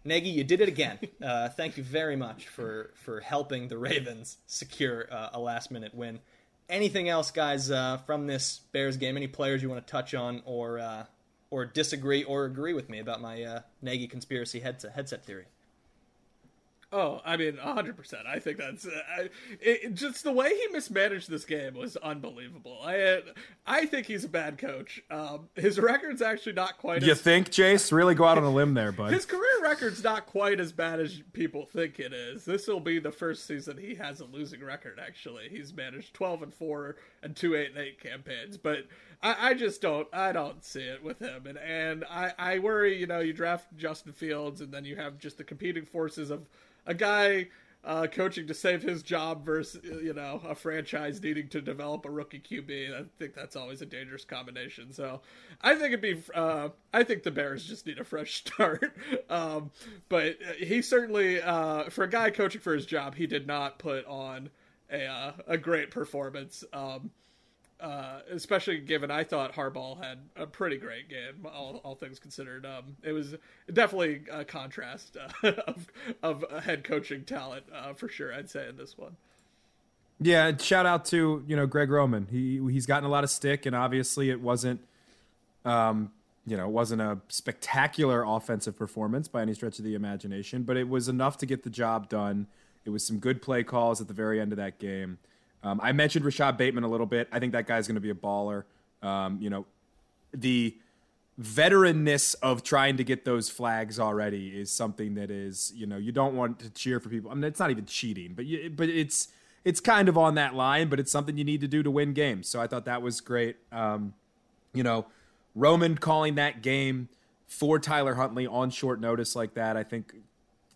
Nagy, you did it again. Uh, thank you very much for, for helping the Ravens secure uh, a last minute win anything else, guys, uh, from this Bears game? Any players you want to touch on, or uh, or disagree or agree with me about my uh, Nagy conspiracy headset headset theory? Oh, I mean, hundred percent. I think that's uh, I, it, just the way he mismanaged this game was unbelievable. I I think he's a bad coach. Um, his record's actually not quite. You as, think, Jace? Really go out on a limb there, bud. His career record's not quite as bad as people think it is. This will be the first season he has a losing record. Actually, he's managed twelve and four and two eight and eight campaigns, but I, I just don't I don't see it with him, and and I I worry. You know, you draft Justin Fields, and then you have just the competing forces of a guy uh, coaching to save his job versus you know a franchise needing to develop a rookie QB. I think that's always a dangerous combination. So I think it'd be uh, I think the Bears just need a fresh start. um, but he certainly uh, for a guy coaching for his job, he did not put on a uh, a great performance. Um, uh, especially given I thought Harbaugh had a pretty great game, all, all things considered. Um, it was definitely a contrast uh, of, of head coaching talent uh, for sure. I'd say in this one. Yeah, shout out to you know Greg Roman. He he's gotten a lot of stick, and obviously it wasn't, um, you know, it wasn't a spectacular offensive performance by any stretch of the imagination, but it was enough to get the job done. It was some good play calls at the very end of that game. Um, I mentioned Rashod Bateman a little bit. I think that guy's going to be a baller. Um, you know, the veteranness of trying to get those flags already is something that is, you know, you don't want to cheer for people. I mean, it's not even cheating, but you, but it's it's kind of on that line. But it's something you need to do to win games. So I thought that was great. Um, you know, Roman calling that game for Tyler Huntley on short notice like that. I think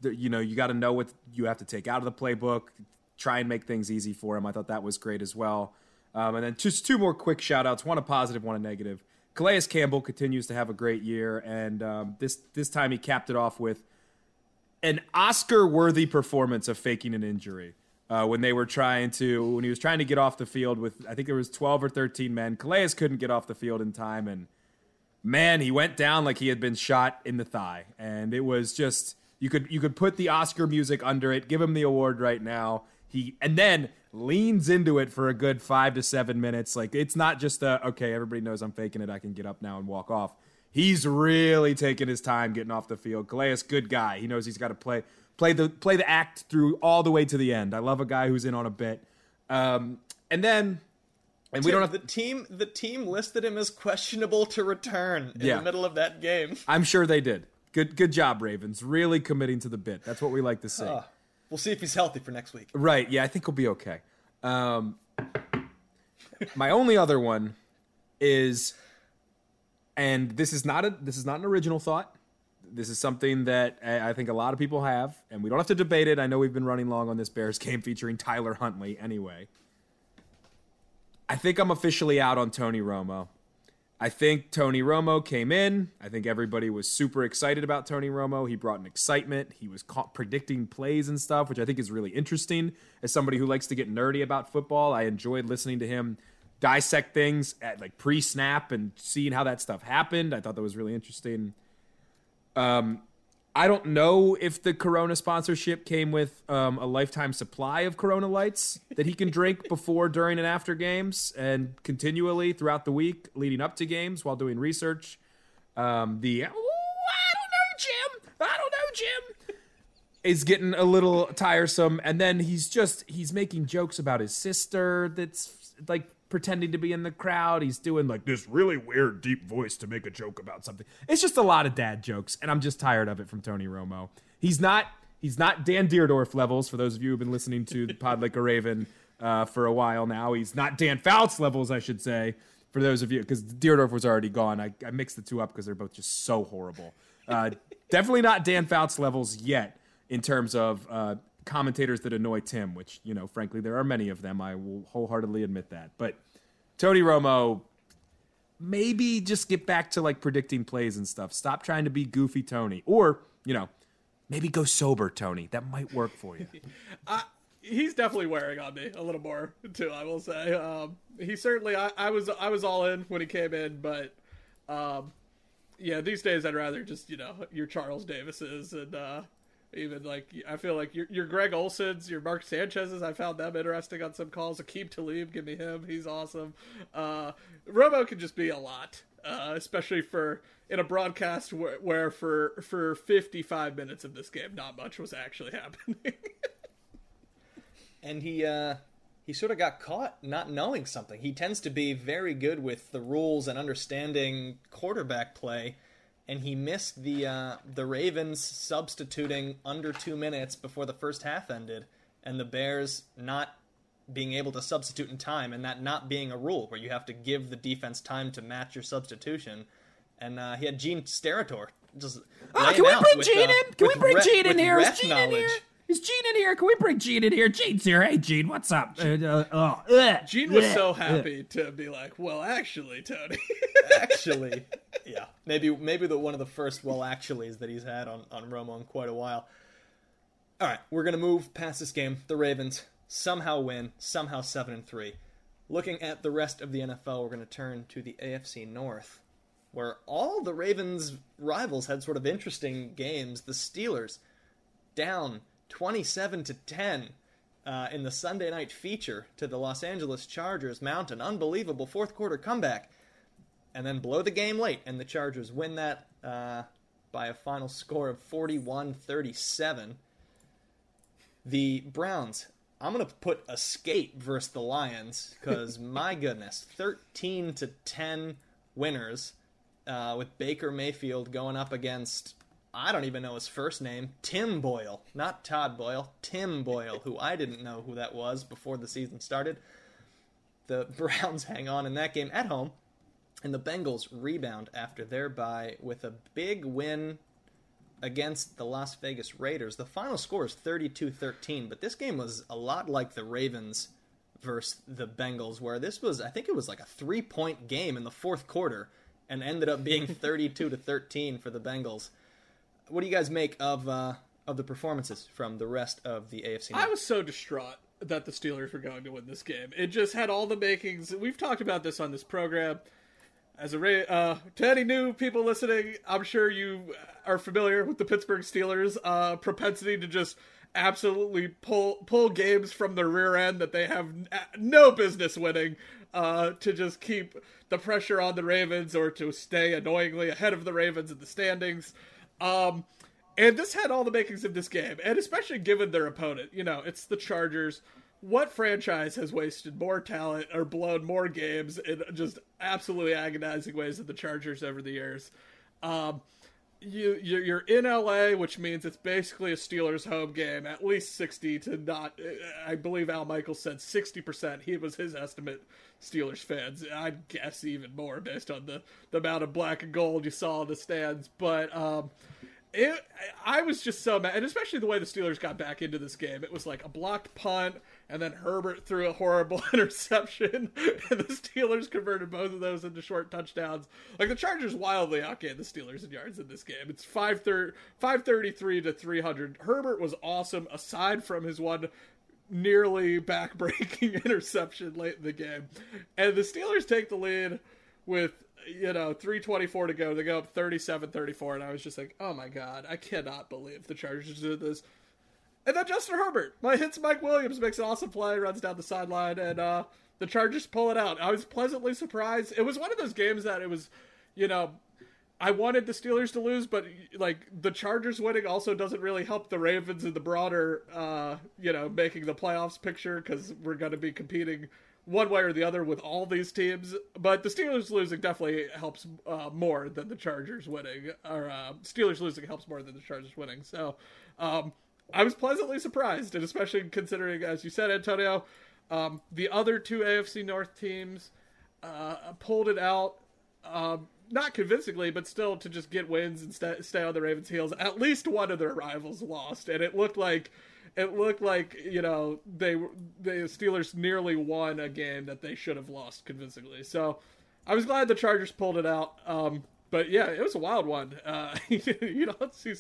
you know you got to know what you have to take out of the playbook try and make things easy for him. I thought that was great as well. Um, and then just two more quick shout outs one a positive, one a negative. Calais Campbell continues to have a great year, and um, this this time he capped it off with an Oscar-worthy performance of faking an injury uh, when they were trying to when he was trying to get off the field with I think there was twelve or thirteen men. Calais couldn't get off the field in time, and man, he went down like he had been shot in the thigh, and it was just you could you could put the Oscar music under it, give him the award right now. He and then leans into it for a good five to seven minutes. Like it's not just a okay, everybody knows I'm faking it. I can get up now and walk off. He's really taking his time getting off the field. Calais, good guy. He knows he's got to play play the play the act through all the way to the end. I love a guy who's in on a bit. Um, and then and we don't have the team. The team listed him as questionable to return in yeah. the middle of that game. I'm sure they did. Good, good job, Ravens. Really committing to the bit. That's what we like to see. We'll see if he's healthy for next week. Right. Yeah, I think he'll be okay. Um, my only other one is, and this is not a this is not an original thought. This is something that I think a lot of people have, and we don't have to debate it. I know we've been running long on this Bears game featuring Tyler Huntley anyway. I think I'm officially out on Tony Romo. I think Tony Romo came in. I think everybody was super excited about Tony Romo. He brought an excitement. He was predicting plays and stuff, which I think is really interesting. As somebody who likes to get nerdy about football, I enjoyed listening to him dissect things at like pre-snap and seeing how that stuff happened. I thought that was really interesting. Um, I don't know if the Corona sponsorship came with um, a lifetime supply of Corona lights that he can drink before, during, and after games, and continually throughout the week leading up to games while doing research. Um, the oh, I don't know, Jim. I don't know, Jim. Is getting a little tiresome, and then he's just he's making jokes about his sister. That's like pretending to be in the crowd. He's doing like this really weird deep voice to make a joke about something. It's just a lot of dad jokes, and I'm just tired of it from Tony Romo. He's not he's not Dan Dierdorf levels for those of you who've been listening to the Pod Like a Raven uh, for a while now. He's not Dan Fouts levels, I should say, for those of you because Dierdorf was already gone. I, I mixed the two up because they're both just so horrible. Uh, definitely not Dan Fouts levels yet. in terms of uh, commentators that annoy Tim, which you know, frankly, there are many of them. I will wholeheartedly admit that. But Tony Romo, maybe just get back to like predicting plays and stuff. Stop trying to be goofy Tony, or you know, maybe go sober Tony. That might work for you. He's definitely wearing on me a little more too. I will say. Um, he certainly. I, I was. I was all in when he came in, but. Um, yeah, these days I'd rather just you know your Charles Davises and uh, even like I feel like your your Greg Olsens, your Mark Sanchez's. I found them interesting on some calls. Aqib Talib, give me him. He's awesome. Uh, Romo can just be a lot, uh, especially for in a broadcast where, where for for 55 minutes of this game, not much was actually happening. and he uh, he sort of got caught not knowing something. He tends to be very good with the rules and understanding quarterback play, and he missed the uh, the Ravens substituting under two minutes before the first half ended, and the Bears not being able to substitute in time, and that not being a rule where you have to give the defense time to match your substitution. And uh, he had Gene Steratore just. Oh, can we bring Gene uh, in? Can we bring Gene in here? Is Gene in here? Is Gene in here? Can we bring Gene in here? Gene's here. Hey, Gene, what's up? Uh, uh, uh, Gene was so happy to be like, "Well, actually, Tony." actually, yeah, maybe maybe the one of the first well actuallys that he's had on on Romo in quite a while. All right, we're gonna move past this game. The Ravens somehow win, somehow seven and three. Looking at the rest of the NFL, we're gonna turn to the AFC North, where all the Ravens' rivals had sort of interesting games. The Steelers down 27 to 10 uh, in the Sunday night feature to the Los Angeles Chargers mount an unbelievable fourth quarter comeback and then blow the game late, and the Chargers win that uh, by a final score of 41 37. The Browns, I'm going to put escape versus the Lions because, my goodness, 13 to 10 winners uh, with Baker Mayfield going up against I don't even know his first name, Tim Boyle, not Todd Boyle, Tim Boyle, who I didn't know who that was before the season started. The Browns hang on in that game at home, and the Bengals rebound after their bye with a big win against the Las Vegas Raiders. The final score is 32-13, but this game was a lot like the Ravens versus the Bengals where this was I think it was like a 3-point game in the fourth quarter and ended up being 32 to 13 for the Bengals what do you guys make of uh, of the performances from the rest of the AFC? I was so distraught that the Steelers were going to win this game. It just had all the makings. We've talked about this on this program. As a uh, to any new people listening, I'm sure you are familiar with the Pittsburgh Steelers' uh, propensity to just absolutely pull pull games from the rear end that they have no business winning uh, to just keep the pressure on the Ravens or to stay annoyingly ahead of the Ravens in the standings. Um, and this had all the makings of this game, and especially given their opponent. You know, it's the Chargers. What franchise has wasted more talent or blown more games in just absolutely agonizing ways than the Chargers over the years? Um, you you're in LA, which means it's basically a Steelers home game. At least sixty to not. I believe Al Michaels said sixty percent. He was his estimate. Steelers fans. I'd guess even more based on the the amount of black and gold you saw in the stands. But um, it, I was just so mad, and especially the way the Steelers got back into this game. It was like a blocked punt, and then Herbert threw a horrible interception, and the Steelers converted both of those into short touchdowns. Like the Chargers wildly outgained the Steelers in yards in this game. It's 533 to 300. Herbert was awesome, aside from his one nearly backbreaking interception late in the game. And the Steelers take the lead with you know, 324 to go. They go up 37-34 and I was just like, "Oh my god, I cannot believe the Chargers did this." And then Justin Herbert, my hits Mike Williams makes an awesome play, runs down the sideline and uh the Chargers pull it out. I was pleasantly surprised. It was one of those games that it was, you know, I wanted the Steelers to lose, but like the Chargers winning also doesn't really help the Ravens in the broader, uh, you know, making the playoffs picture because we're going to be competing one way or the other with all these teams. But the Steelers losing definitely helps uh, more than the Chargers winning, or uh, Steelers losing helps more than the Chargers winning. So um, I was pleasantly surprised, and especially considering, as you said, Antonio, um, the other two AFC North teams uh, pulled it out. Um, not convincingly, but still to just get wins and st- stay on the Ravens' heels. At least one of their rivals lost, and it looked like it looked like you know they the Steelers nearly won a game that they should have lost convincingly. So I was glad the Chargers pulled it out. Um, but yeah, it was a wild one. Uh, you don't see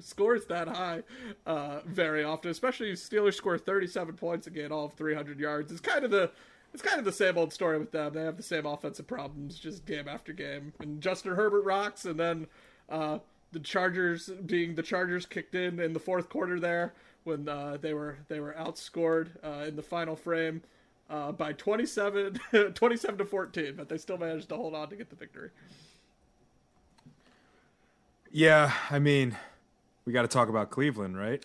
scores that high uh, very often, especially Steelers score 37 points again, all of 300 yards. It's kind of the it's kind of the same old story with them. They have the same offensive problems just game after game. And Justin Herbert rocks, and then uh, the Chargers being the Chargers kicked in in the fourth quarter there when uh, they were they were outscored uh, in the final frame uh, by 27, 27 to 14, but they still managed to hold on to get the victory. Yeah, I mean, we got to talk about Cleveland, right?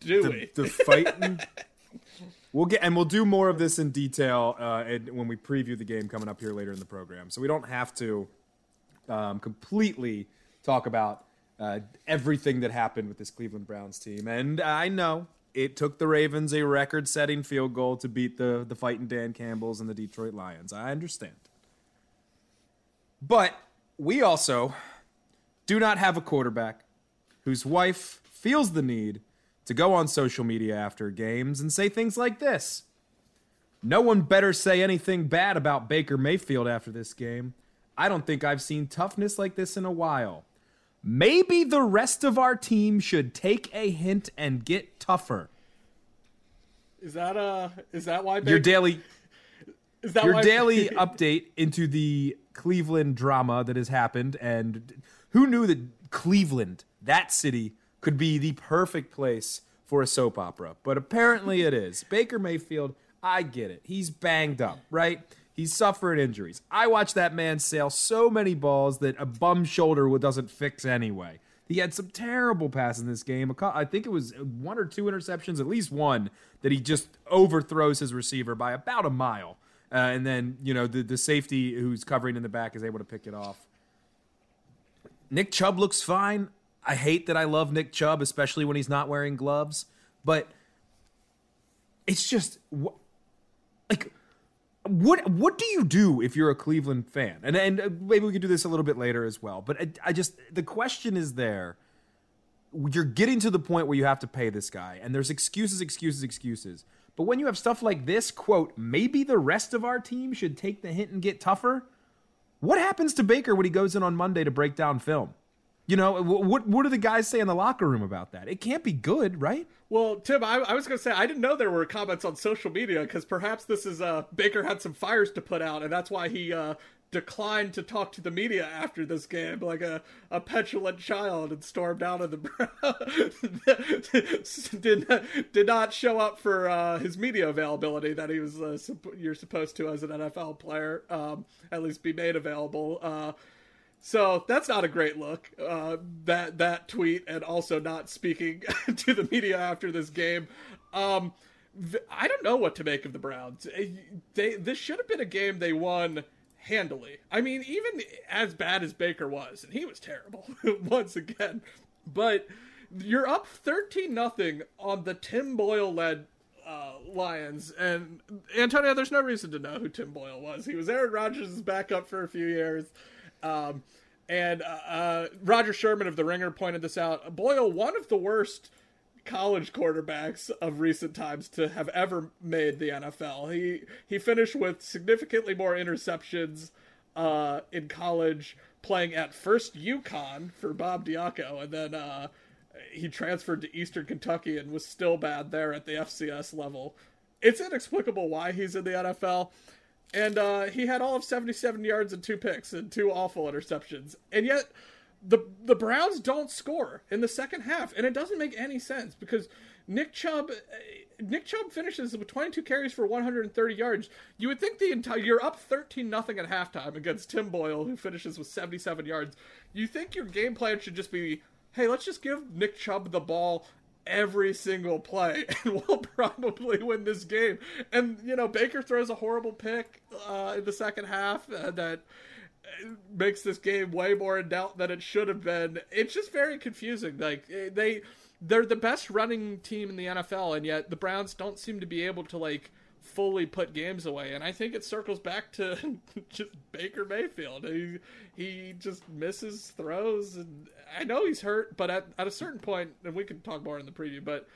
Do the, we? The fighting. we'll get and we'll do more of this in detail uh, when we preview the game coming up here later in the program. So we don't have to um, completely talk about uh, everything that happened with this Cleveland Browns team. And I know it took the Ravens a record-setting field goal to beat the the fighting Dan Campbells and the Detroit Lions. I understand, but we also do not have a quarterback whose wife feels the need to go on social media after games and say things like this. No one better say anything bad about Baker Mayfield after this game. I don't think I've seen toughness like this in a while. Maybe the rest of our team should take a hint and get tougher. Is that uh is that why Baker, your daily is that your why, daily update into the Cleveland drama that has happened and who knew that Cleveland, that city, could be the perfect place for a soap opera? But apparently it is. Baker Mayfield, I get it. He's banged up, right? He's suffering injuries. I watched that man sail so many balls that a bum shoulder doesn't fix anyway. He had some terrible passes in this game. I think it was one or two interceptions, at least one, that he just overthrows his receiver by about a mile. Uh, and then, you know, the, the safety who's covering in the back is able to pick it off. Nick Chubb looks fine. I hate that I love Nick Chubb, especially when he's not wearing gloves. But it's just like what what do you do if you're a Cleveland fan? And and uh, maybe we could do this a little bit later as well. But I, I, just the question is there. You're getting to the point where you have to pay this guy, and there's excuses, excuses, excuses. But when you have stuff like this, quote, maybe the rest of our team should take the hint and get tougher. What happens to Baker when he goes in on Monday to break down film? You know, what what do the guys say in the locker room about that? It can't be good, right? Well, Tim, I, I was going to say I didn't know there were comments on social media because perhaps this is uh, Baker had some fires to put out, and that's why he uh, declined to talk to the media after this game, like a, a petulant child, and stormed out of the did not, did not show up for uh, his media availability that he was uh, you're supposed to as an NFL player, um, at least be made available. Uh, so that's not a great look. Uh, that that tweet and also not speaking to the media after this game. Um, I don't know what to make of the Browns. Eh, they this should have been a game they won handily. I mean, even as bad as Baker was, and he was terrible once again. But you're up thirteen nothing on the Tim Boyle led uh, Lions. And Antonio, there's no reason to know who Tim Boyle was. He was Aaron Rodgers' backup for a few years. Um, and uh, uh, Rodger Sherman of The Ringer pointed this out. Boyle, one of the worst college quarterbacks of recent times to have ever made the NFL. He he finished with significantly more interceptions uh, in college, playing at first UConn for Bob Diaco, and then uh, he transferred to Eastern Kentucky and was still bad there at the FCS level. It's inexplicable why he's in the NFL and uh, he had all of 77 yards and two picks and two awful interceptions. And yet, the the Browns don't score in the second half, and it doesn't make any sense because Nick Chubb Nick Chubb finishes with 22 carries for 130 yards. You would think the entire you're up 13 nothing at halftime against Tim Boyle, who finishes with 77 yards. You think your game plan should just be, hey, let's just give Nick Chubb the ball every single play and we'll probably win this game. And, you know, Baker throws a horrible pick uh, in the second half uh, that makes this game way more in doubt than it should have been. It's just very confusing. Like, eh, they. They're the best running team in the NFL, and yet the Browns don't seem to be able to like fully put games away. And I think it circles back to just Baker Mayfield. He he just misses throws, and I know he's hurt, but at, at a certain point, and we can talk more in the preview, but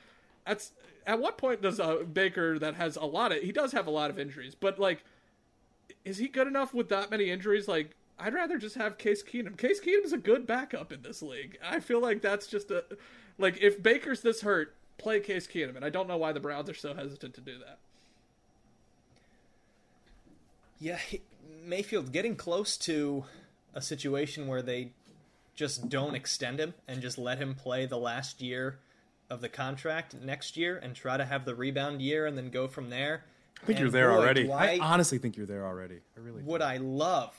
at at what point does a Baker that has a lot of he does have a lot of injuries, but like, is he good enough with that many injuries? Like, I'd rather just have Case Keenum. Case Keenum is a good backup in this league. I feel like that's just a like if Baker's this hurt, play Case Keenum, and I don't know why the Browns are so hesitant to do that. Yeah, Mayfield getting close to a situation where they just don't extend him and just let him play the last year of the contract next year and try to have the rebound year and then go from there. I think and you're there boy, already. I, I, honestly think you're there already. I really would. I love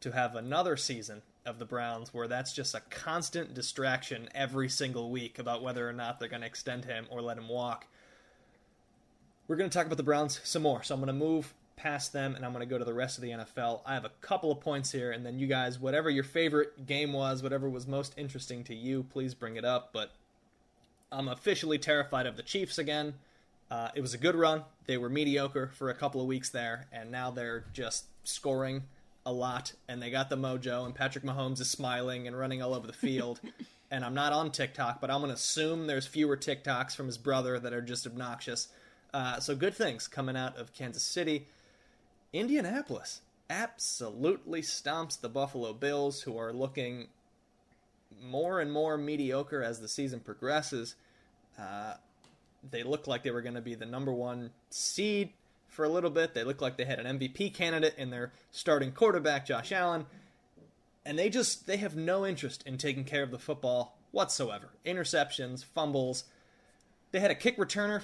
to have another season of the Browns where that's just a constant distraction every single week about whether or not they're going to extend him or let him walk. We're going to talk about the Browns some more, so I'm going to move past them and I'm going to go to the rest of the NFL. I have a couple of points here, and then you guys, whatever your favorite game was, whatever was most interesting to you, please bring it up. But I'm officially terrified of the Chiefs again. Uh, it was a good run. They were mediocre for a couple of weeks there, and now they're just scoring a lot, and they got the mojo, and Patrick Mahomes is smiling and running all over the field. and I'm not on TikTok, but I'm going to assume there's fewer TikToks from his brother that are just obnoxious. Uh, so good things coming out of Kansas City. Indianapolis absolutely stomps the Buffalo Bills, who are looking more and more mediocre as the season progresses. Uh, they look like they were going to be the number one seed for a little bit. They look like they had an MVP candidate in their starting quarterback, Josh Allen. And they just they have no interest in taking care of the football whatsoever. Interceptions, fumbles, they had a kick returner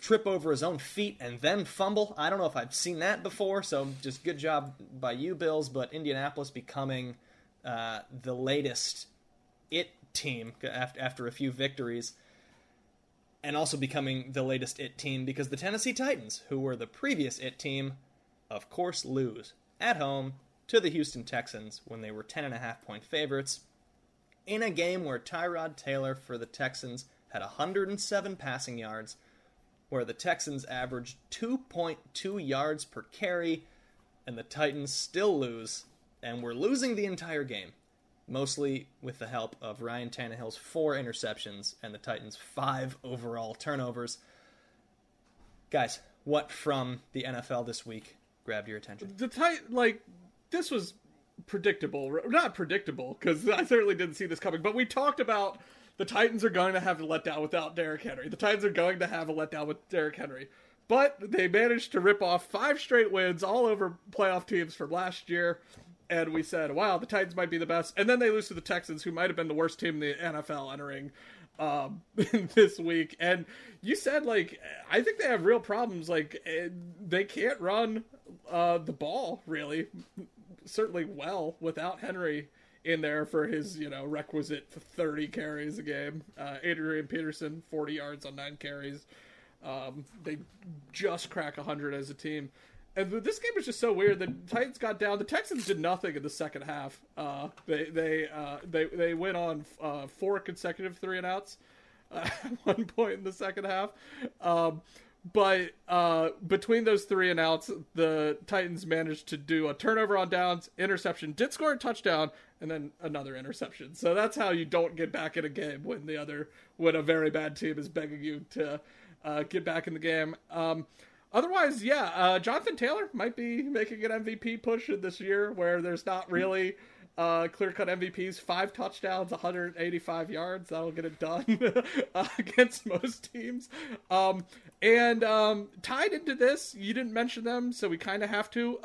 trip over his own feet and then fumble. I don't know if I've seen that before, so just good job by you, Bills. But Indianapolis becoming uh, the latest it team after, after a few victories, and also becoming the latest it team because the Tennessee Titans, who were the previous it team, of course lose at home to the Houston Texans when they were 10.5 point favorites in a game where Tyrod Taylor for the Texans had 107 passing yards, where the Texans averaged 2.2 yards per carry, and the Titans still lose, and were losing the entire game, mostly with the help of Ryan Tannehill's four interceptions and the Titans' five overall turnovers. Guys, what from the NFL this week grabbed your attention? The tit like this was predictable, not predictable because I certainly didn't see this coming, but we talked about the Titans are going to have a letdown without Derrick Henry. The Titans are going to have a letdown with Derrick Henry. But they managed to rip off five straight wins all over playoff teams from last year. And we said, wow, the Titans might be the best. And then they lose to the Texans, who might have been the worst team in the NFL entering um, this week. And you said, like, I think they have real problems. Like, eh, they can't run uh, the ball, really, certainly well without Henry in there for his you know requisite 30 carries a game. Uh, Adrian Peterson 40 yards on nine carries. Um, they just crack 100 as a team. And this game was just so weird. The Titans got down. The Texans did nothing in the second half. Uh, they they uh, they they went on uh, four consecutive three and outs uh, at one point in the second half. Um, but uh, between those three and outs, the Titans managed to do a turnover on downs, interception, did score a touchdown, and then another interception. So that's how you don't get back in a game when the other when a very bad team is begging you to uh, get back in the game. Um, otherwise, yeah, uh, Jonathan Taylor might be making an MVP push this year where there's not really uh, clear cut MVPs, five touchdowns, 185 yards. That'll get it done uh, against most teams. Um, and um, tied into this, you didn't mention them, so we kind of have to.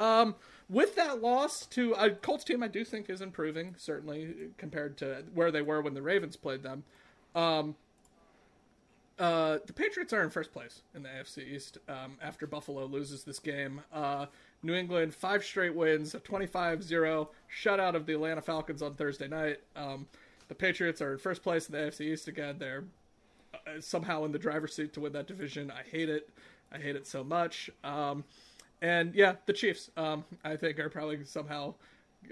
With that loss to a Colts team, I do think is improving certainly compared to where they were when the Ravens played them. Um, uh, the Patriots are in first place in the AFC East um, after Buffalo loses this game. Uh, New England, five straight wins, a 25 0 shutout of the Atlanta Falcons on Thursday night. Um, the Patriots are in first place in the AFC East again. They're uh, somehow in the driver's seat to win that division. I hate it. I hate it so much. Um, and yeah, the Chiefs, um, I think, are probably somehow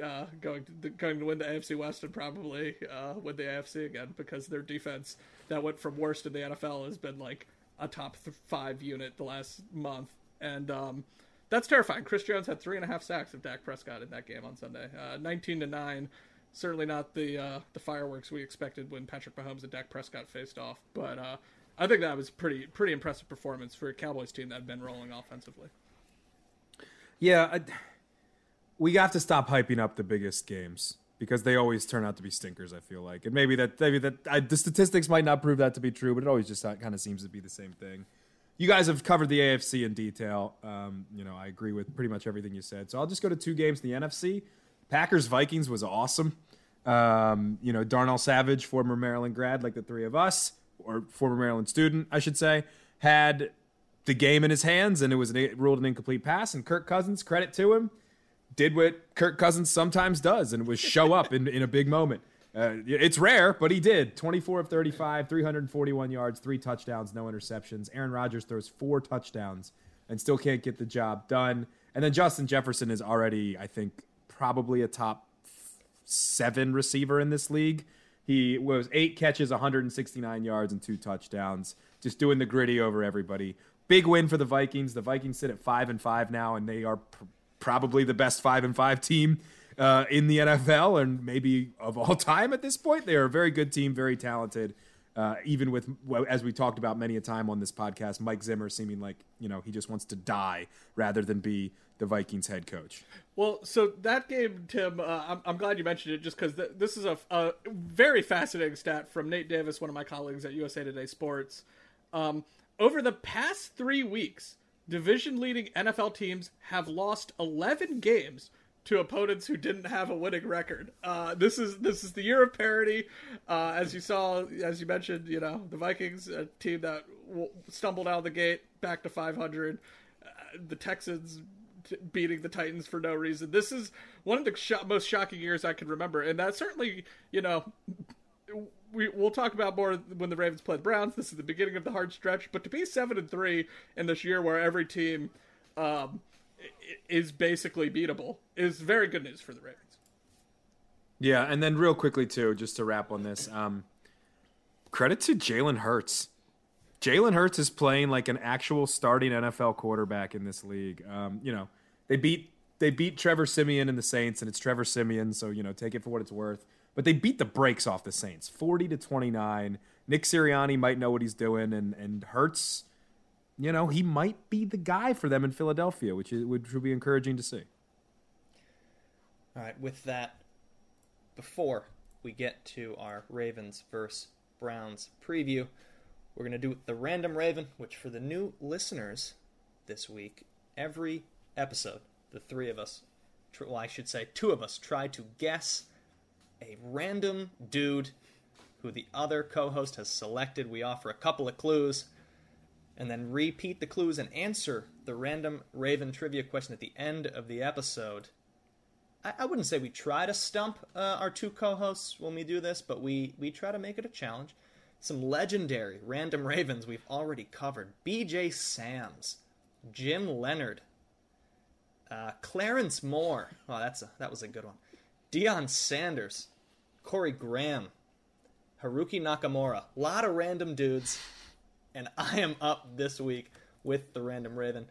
uh, going to going to win the AFC West and probably uh, win the AFC again because their defense that went from worst in the NFL has been like a top th- five unit the last month. and um, that's terrifying. Chris Jones had three and a half sacks of Dak Prescott in that game on Sunday, uh, nineteen to nine. Certainly not the uh, the fireworks we expected when Patrick Mahomes and Dak Prescott faced off, but uh, I think that was pretty pretty impressive performance for a Cowboys team that had been rolling offensively. Yeah, I, we have to stop hyping up the biggest games because they always turn out to be stinkers. I feel like, and maybe that maybe that I, the statistics might not prove that to be true, but it always just kind of seems to be the same thing. You guys have covered the AFC in detail. Um, you know, I agree with pretty much everything you said. So I'll just go to two games. in The NFC, Packers Vikings was awesome. Um, you know, Darnell Savage, former Maryland grad, like the three of us, or former Maryland student, I should say, had the game in his hands, and it was an, ruled an incomplete pass. And Kirk Cousins, credit to him, did what Kirk Cousins sometimes does, and was show up in, in a big moment. Uh, it's rare, but he did. 24 of 35, 341 yards, three touchdowns, no interceptions. Aaron Rodgers throws four touchdowns and still can't get the job done. And then Justin Jefferson is already, I think, probably a top seven receiver in this league. He was eight catches, 169 yards, and two touchdowns, just doing the griddy over everybody. Big win for the Vikings. The Vikings sit at five and five now, and they are pr- probably the best five and five team uh, in the NFL and maybe of all time at this point. They are a very good team, very talented. Uh, even with, as we talked about many a time on this podcast, Mike Zimmer seeming like you know he just wants to die rather than be the Vikings head coach. Well, so that game, Tim, uh, I'm, I'm, glad you mentioned it just because th- this is a, a, very fascinating stat from Nate Davis, one of my colleagues at USA Today Sports. Um, over the past three weeks, division leading NFL teams have lost 11 games to opponents who didn't have a winning record. Uh, this is this is the year of parity. Uh, as you saw, as you mentioned, you know the Vikings, a team that w- stumbled out of the gate, back to 500. Uh, the Texans t- beating the Titans for no reason. This is one of the sh- most shocking years I can remember, and that certainly, you know, we we'll talk about more when the Ravens play the Browns. This is the beginning of the hard stretch, but to be seven and three in this year where every team um, is basically beatable is very good news for the Ravens. Yeah, and then real quickly too, just to wrap on this, um, credit to Jalen Hurts. Jalen Hurts is playing like an actual starting NFL quarterback in this league. Um, you know, they beat they beat Trevor Siemian and the Saints, and it's Trevor Siemian, so you know, take it for what it's worth. But they beat the brakes off the Saints, forty to twenty nine. Nick Sirianni might know what he's doing, and and Hurts, you know, he might be the guy for them in Philadelphia, which is, which would be encouraging to see. All right, with that, before we get to our Ravens versus Browns preview, we're going to do the random Raven, which for the new listeners this week, every episode, the three of us, well, I should say two of us, try to guess a random dude who the other co host has selected. We offer a couple of clues and then repeat the clues and answer the random Raven trivia question at the end of the episode. I, I wouldn't say we try to stump uh, our two co hosts when we do this, but we, we try to make it a challenge. Some legendary random Ravens we've already covered BJ Sams, Jim Leonhard, uh, Clarence Moore. Oh, that's a, that was a good one. Deion Sanders, Corey Graham, Haruki Nakamura. A lot of random dudes. And I am up this week with the Random Raven.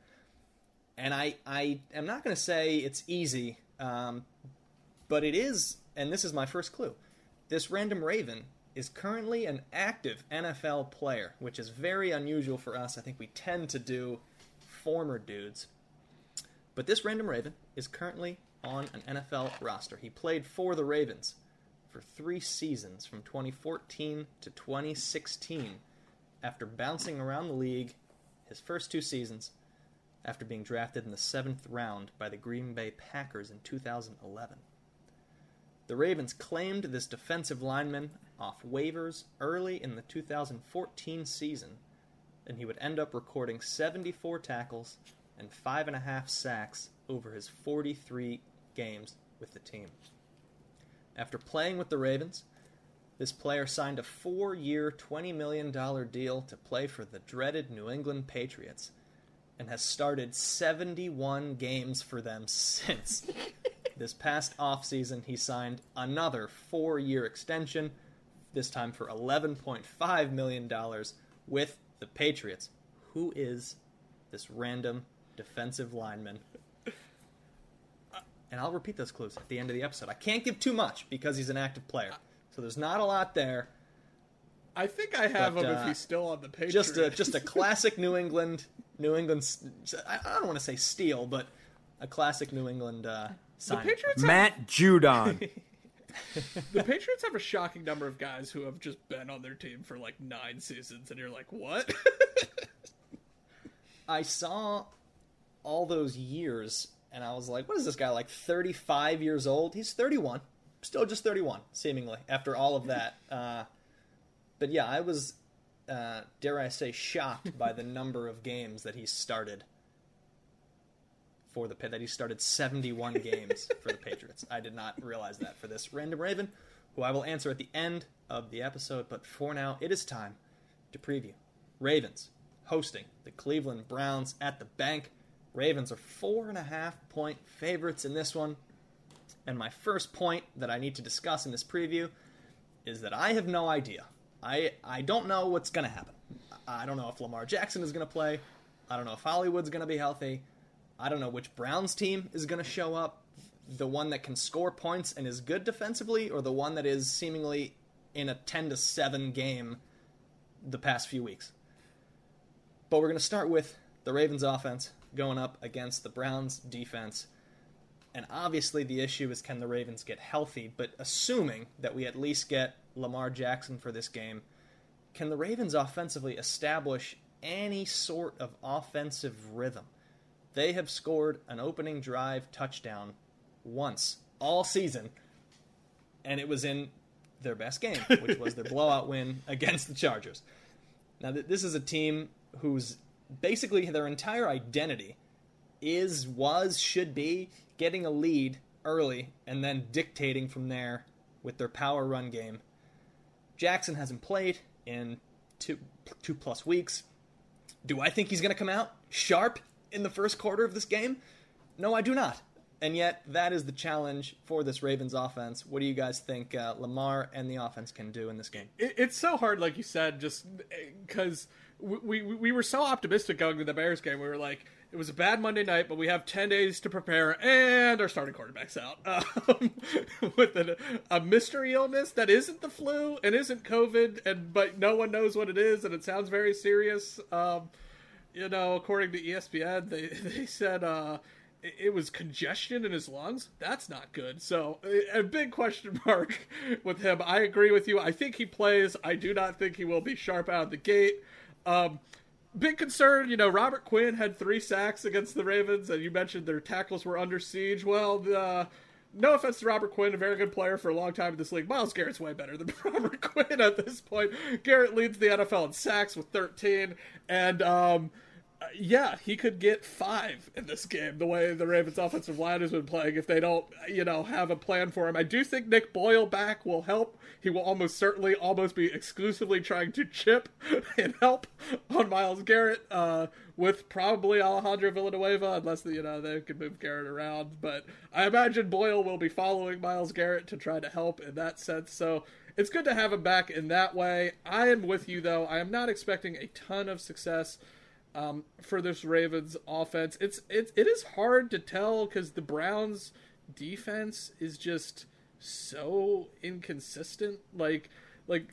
And I, I am not going to say it's easy, um, but it is, and this is my first clue. This Random Raven is currently an active NFL player, which is very unusual for us. I think we tend to do former dudes. But this Random Raven is currently on an NFL roster. He played for the Ravens for three seasons from 2014 to 2016 after bouncing around the league his first two seasons after being drafted in the seventh round by the Green Bay Packers in 2011. The Ravens claimed this defensive lineman off waivers early in the 2014 season, and he would end up recording 74 tackles and five and a half sacks over his 43 games with the team. After playing with the Ravens, this player signed a four year, $20 million deal to play for the dreaded New England Patriots and has started 71 games for them since. this past offseason, he signed another four year extension, this time for $11.5 million with the Patriots. Who is this random defensive linemen. And I'll repeat those clues at the end of the episode. I can't give too much because he's an active player. So there's not a lot there. I think I have But, him uh, if he's still on the Patriots. Just a just a classic New England New England I I don't want to say steal, but a classic New England uh the sign. Patriots. Have, Matt Judon. the Patriots have a shocking number of guys who have just been on their team for like nine seasons, and you're like, what? I saw all those years and I was like, what is this guy like 35 years old? He's 31. Still just 31 seemingly after all of that. Uh but yeah, I was uh dare I say shocked by the number of games that he started for the pit that he started 71 games for the Patriots. I did not realize that for this random Raven, who I will answer at the end of the episode. But for now, it is time to preview Ravens hosting the Cleveland Browns at the bank. Ravens are four and a half point favorites in this one. And my first point that I need to discuss in this preview is that I have no idea. I I don't know what's going to happen. I don't know if Lamar Jackson is going to play. I don't know if Hollywood's going to be healthy. I don't know which Browns team is going to show up. The one that can score points and is good defensively, or the one that is seemingly in a 10 to 7 game the past few weeks. But we're going to start with the Ravens offense going up against the Browns defense. And obviously, the issue is can the Ravens get healthy? But assuming that we at least get Lamar Jackson for this game, can the Ravens offensively establish any sort of offensive rhythm? They have scored an opening drive touchdown once all season, and it was in their best game, which was their blowout win against the Chargers. Now, this is a team whose basically their entire identity is, was, should be getting a lead early and then dictating from there with their power run game. Jackson hasn't played in two two plus weeks. Do I think he's going to come out sharp in the first quarter of this game? No, I do not. And yet, that is the challenge for this Ravens offense. What do you guys think uh, Lamar and the offense can do in this game? it, it's so hard, like you said, just because we, we we were so optimistic going to the Bears game. We were like, it was a bad Monday night, but we have ten days to prepare, and our starting quarterback's out um, with a, a mystery illness that isn't the flu and isn't COVID, and but no one knows what it is, and it sounds very serious. Um, you know, according to ESPN, they they said uh, it, it was congestion in his lungs. That's not good. So a a big question mark with him. I agree with you. I think he plays. I do not think he will be sharp out of the gate. Um, big concern. You know, Robert Quinn had three sacks against the Ravens, and you mentioned their tackles were under siege. Well, the no offense to Robert Quinn, a very good player for a long time in this league. Myles Garrett's way better than Robert Quinn at this point. Garrett leads the NFL in sacks with 13, and um, uh, yeah, he could get five in this game. The way the Ravens' offensive line has been playing, if they don't, you know, have a plan for him, I do think Nick Boyle back will help. He will almost certainly, almost be exclusively trying to chip and help on Myles Garrett. Uh, with probably Alejandro Villanueva, unless you know they can move Garrett around. But I imagine Boyle will be following Myles Garrett to try to help in that sense. So it's good to have him back in that way. I am with you though. I am not expecting a ton of success um, for this Ravens offense. It's it it is hard to tell because the Browns defense is just so inconsistent. Like like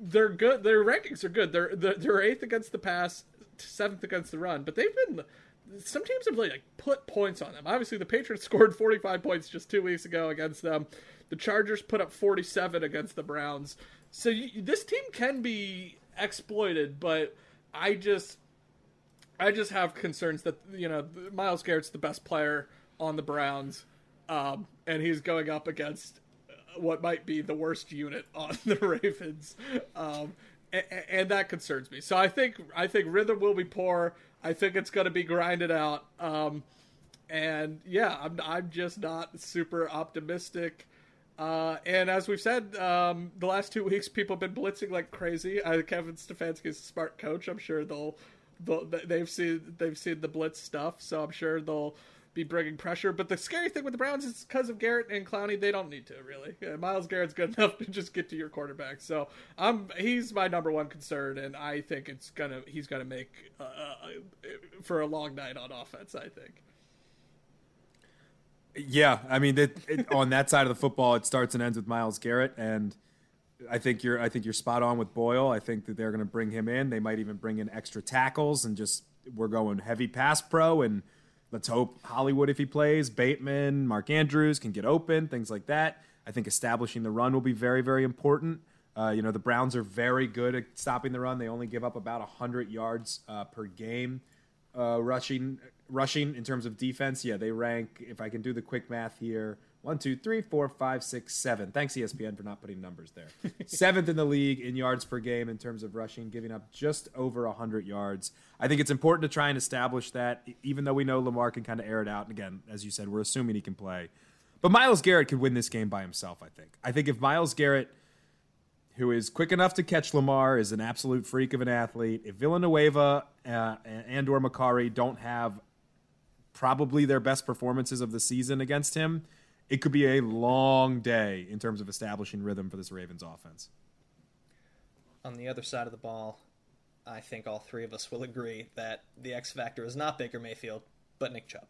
they're good. Their rankings are good. They're they're, eighth against the pass, seventh against the run. But they've been some teams have really like put points on them. Obviously, the Patriots scored 45 points just two weeks ago against them. The Chargers put up 47 against the Browns. So you, this team can be exploited, but I just I just have concerns that you know Myles Garrett's the best player on the Browns, um, and he's going up against what might be the worst unit on the Ravens, um, and, and that concerns me. So I think I think rhythm will be poor. I think it's going to be grinded out, um, and yeah, I'm I'm just not super optimistic. Uh, and as we've said, um, the last two weeks people have been blitzing like crazy. Uh, Kevin Stefanski is a smart coach. I'm sure they'll, they'll they've seen they've seen the blitz stuff, so I'm sure they'll be bringing pressure. But the scary thing with the Browns is because of Garrett and Clowney, they don't need to really. Yeah, Myles Garrett's good enough to just get to your quarterback. So um, he's my number one concern, and I think it's gonna he's gonna make uh, uh, for a long night on offense. I think. Yeah, I mean, it, it, on that side of the football, it starts and ends with Myles Garrett, and I think you're I think you're spot on with Boyle. I think that they're going to bring him in. They might even bring in extra tackles and just we're going heavy pass pro and let's hope Hollywood if he plays, Bateman, Mark Andrews can get open, things like that. I think establishing the run will be very very important. Uh, you know, the Browns are very good at stopping the run. They only give up about 100 yards uh, per game uh, rushing rushing in terms of defense. Yeah, they rank. If I can do the quick math here, one, two, three, four, five, six, seven. Thanks ESPN for not putting numbers there. Seventh in the league in yards per game in terms of rushing, giving up just over 100 yards. I think it's important to try and establish that, even though we know Lamar can kind of air it out. And again, as you said, we're assuming he can play. But Myles Garrett could win this game by himself, I think. I think if Myles Garrett, who is quick enough to catch Lamar, is an absolute freak of an athlete, if Villanueva uh, and or Mekari don't have probably their best performances of the season against him – it could be a long day in terms of establishing rhythm for this Ravens offense. On the other side of the ball, I think all three of us will agree that the X factor is not Baker Mayfield, but Nick Chubb.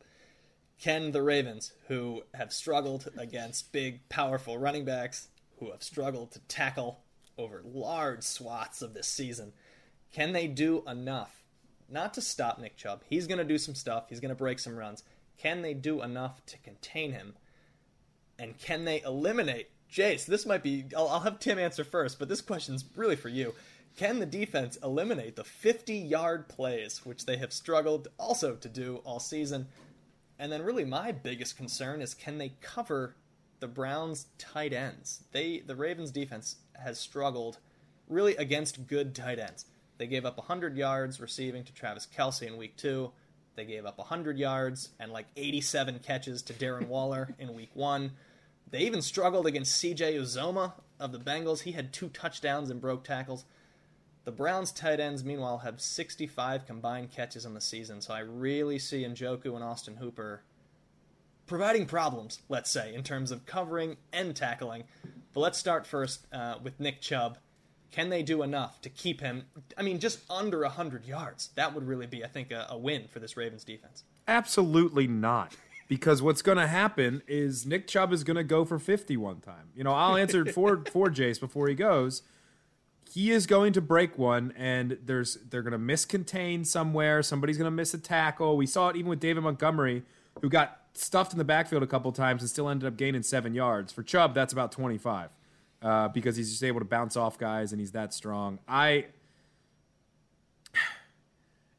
Can the Ravens, who have struggled against big, powerful running backs, who have struggled to tackle over large swaths of this season, can they do enough not to stop Nick Chubb? He's going to do some stuff, he's going to break some runs. Can they do enough to contain him and can they eliminate Jace? This might be. I'll, I'll have Tim answer first, but this question's really for you. Can the defense eliminate the 50 yard plays, which they have struggled also to do all season? And then, really, my biggest concern is can they cover the Browns' tight ends? They, the Ravens' defense has struggled really against good tight ends. They gave up 100 yards receiving to Travis Kelce in week two. They gave up 100 yards and like 87 catches to Darren Waller in week one. They even struggled against CJ Uzomah of the Bengals. He had two touchdowns and broke tackles. The Browns tight ends, meanwhile, have 65 combined catches in the season, so I really see Njoku and Austin Hooper providing problems, let's say, in terms of covering and tackling. But let's start first uh, with Nick Chubb. Can they do enough to keep him, I mean, just under 100 yards? That would really be, I think, a, a win for this Ravens defense. Absolutely not. Because what's going to happen is Nick Chubb is going to go for 50 one time. You know, I'll answer for for Jace before he goes. He is going to break one, and there's they're going to miscontain somewhere. Somebody's going to miss a tackle. We saw it even with David Montgomery, who got stuffed in the backfield a couple times and still ended up gaining seven yards. For Chubb, that's about 25 uh, because he's just able to bounce off guys and he's that strong. I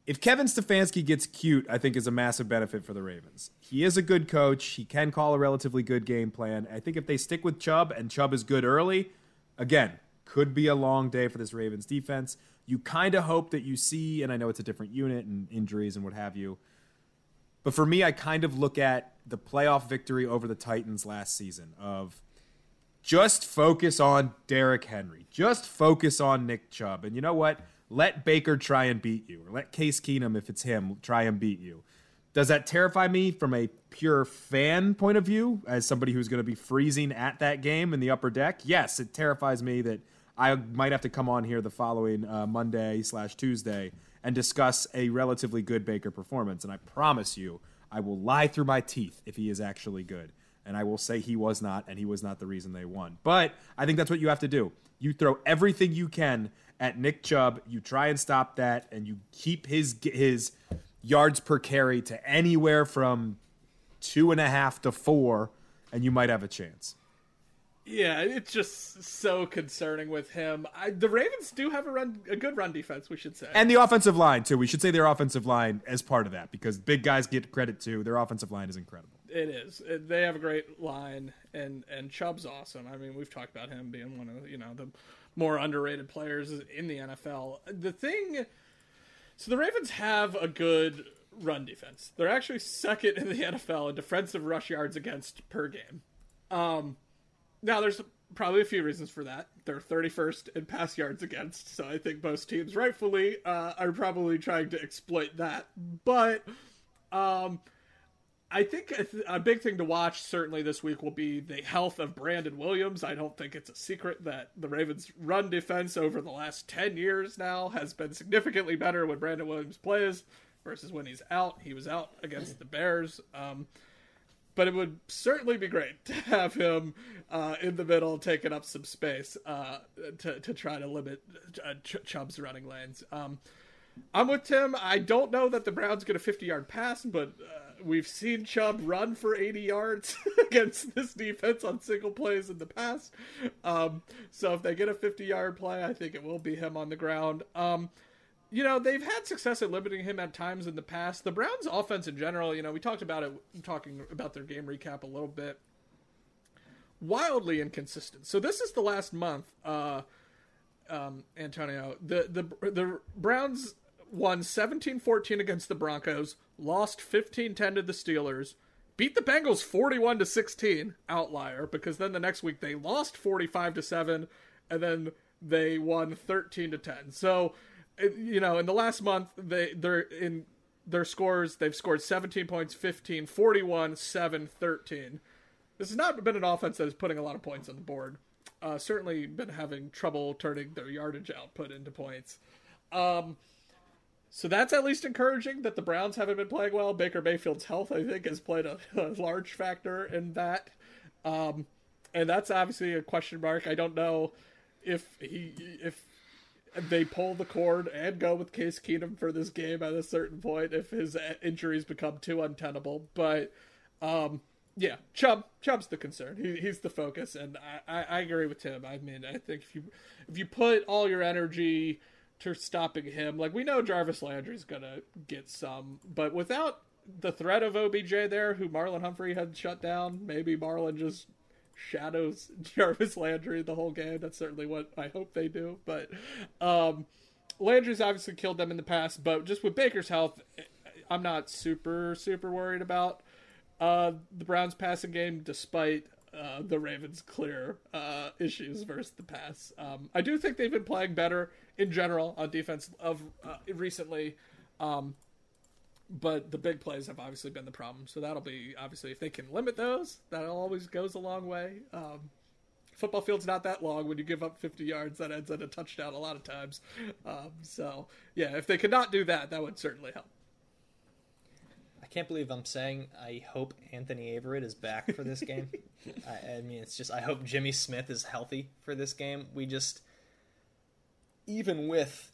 if Kevin Stefanski gets cute, I think is a massive benefit for the Ravens. He is a good coach. He can call a relatively good game plan. I think if they stick with Chubb and Chubb is good early, again, could be a long day for this Ravens defense. You kind of hope that you see, and I know it's a different unit and injuries and what have you. But for me, I kind of look at the playoff victory over the Titans last season of just focus on Derrick Henry. Just focus on Nick Chubb. And you know what? Let Baker try and beat you, or let Case Keenum, if it's him, try and beat you. Does that terrify me from a pure fan point of view, as somebody who's going to be freezing at that game in the upper deck? Yes, it terrifies me that I might have to come on here the following uh, Monday slash Tuesday and discuss a relatively good Baker performance. And I promise you, I will lie through my teeth if he is actually good and I will say he was not, and he was not the reason they won. But I think that's what you have to do. You throw everything you can at Nick Chubb. You try and stop that, and you keep his his yards per carry to anywhere from two and a half to four, and you might have a chance. Yeah, it's just so concerning with him. I, the Ravens do have a run, a good run defense, we should say, and the offensive line too. We should say their offensive line as part of that because big guys get credit too. Their offensive line is incredible. It is. They have a great line, and and Chubb's awesome. I mean, we've talked about him being one of you know the more underrated players in the NFL. The thing, so the Ravens have a good run defense. They're actually second in the NFL in defensive rush yards against per game. Um, now there's probably a few reasons for that. They're 31st in pass yards against, so I think most teams rightfully uh, are probably trying to exploit that. But um, I think a big thing to watch certainly this week will be the health of Brandon Williams. I don't think it's a secret that the Ravens' run defense over the last 10 years now has been significantly better when Brandon Williams plays versus when he's out. He was out against the Bears. Um, but it would certainly be great to have him uh, in the middle, taking up some space uh, to, to try to limit uh, Ch- Chubb's running lanes. Um, I'm with Tim. I don't know that the Browns get a 50 yard pass, but uh, we've seen Chubb run for 80 yards against this defense on single plays in the past. Um, so if they get a 50 yard play, I think it will be him on the ground. Um, you know, they've had success at limiting him at times in the past. The Browns' offense in general, you know, we talked about it, talking about their game recap a little bit. Wildly inconsistent. So this is the last month, uh, um, Antonio. The the the Browns won 17-14 against the Broncos, lost 15-10 to the Steelers, beat the Bengals 41 to 16, outlier because then the next week they lost 45 to 7 and then they won 13 to 10. So, you know, in the last month they they're in their scores, they've scored 17 points, 15, 41, 7, 13. This has not been an offense that is putting a lot of points on the board. Uh, certainly been having trouble turning their yardage output into points. Um, so that's at least encouraging that the Browns haven't been playing well. Baker Mayfield's health, I think, has played a, a large factor in that. Um, and that's obviously a question mark. I don't know if he if they pull the cord and go with Case Keenum for this game at a certain point if his injuries become too untenable. But um, yeah, Chubb Chubb's the concern. He, he's the focus, and I, I, I agree with Tim. I mean, I think if you if you put all your energy to stopping him. Like we know Jarvis Landry's gonna get some, but without the threat of OBJ there, who Marlon Humphrey had shut down, maybe Marlon just shadows Jarvis Landry the whole game. That's certainly what I hope they do. But um, Landry's obviously killed them in the past, but just with Baker's health, I'm not super super worried about uh, the Browns passing game, despite uh, the Ravens' clear uh, issues versus the pass. Um, I do think they've been playing better in general on defense of uh, recently. Um, but the big plays have obviously been the problem. So that'll be obviously if they can limit those, that always goes a long way. Um, football field's not that long. When you give up 50 yards, that ends in a touchdown a lot of times. Um, so yeah, if they could not do that, that would certainly help. I can't believe I'm saying I hope Anthony Averett is back for this game. I, I mean, it's just I hope Jimmy Smith is healthy for this game. We just even with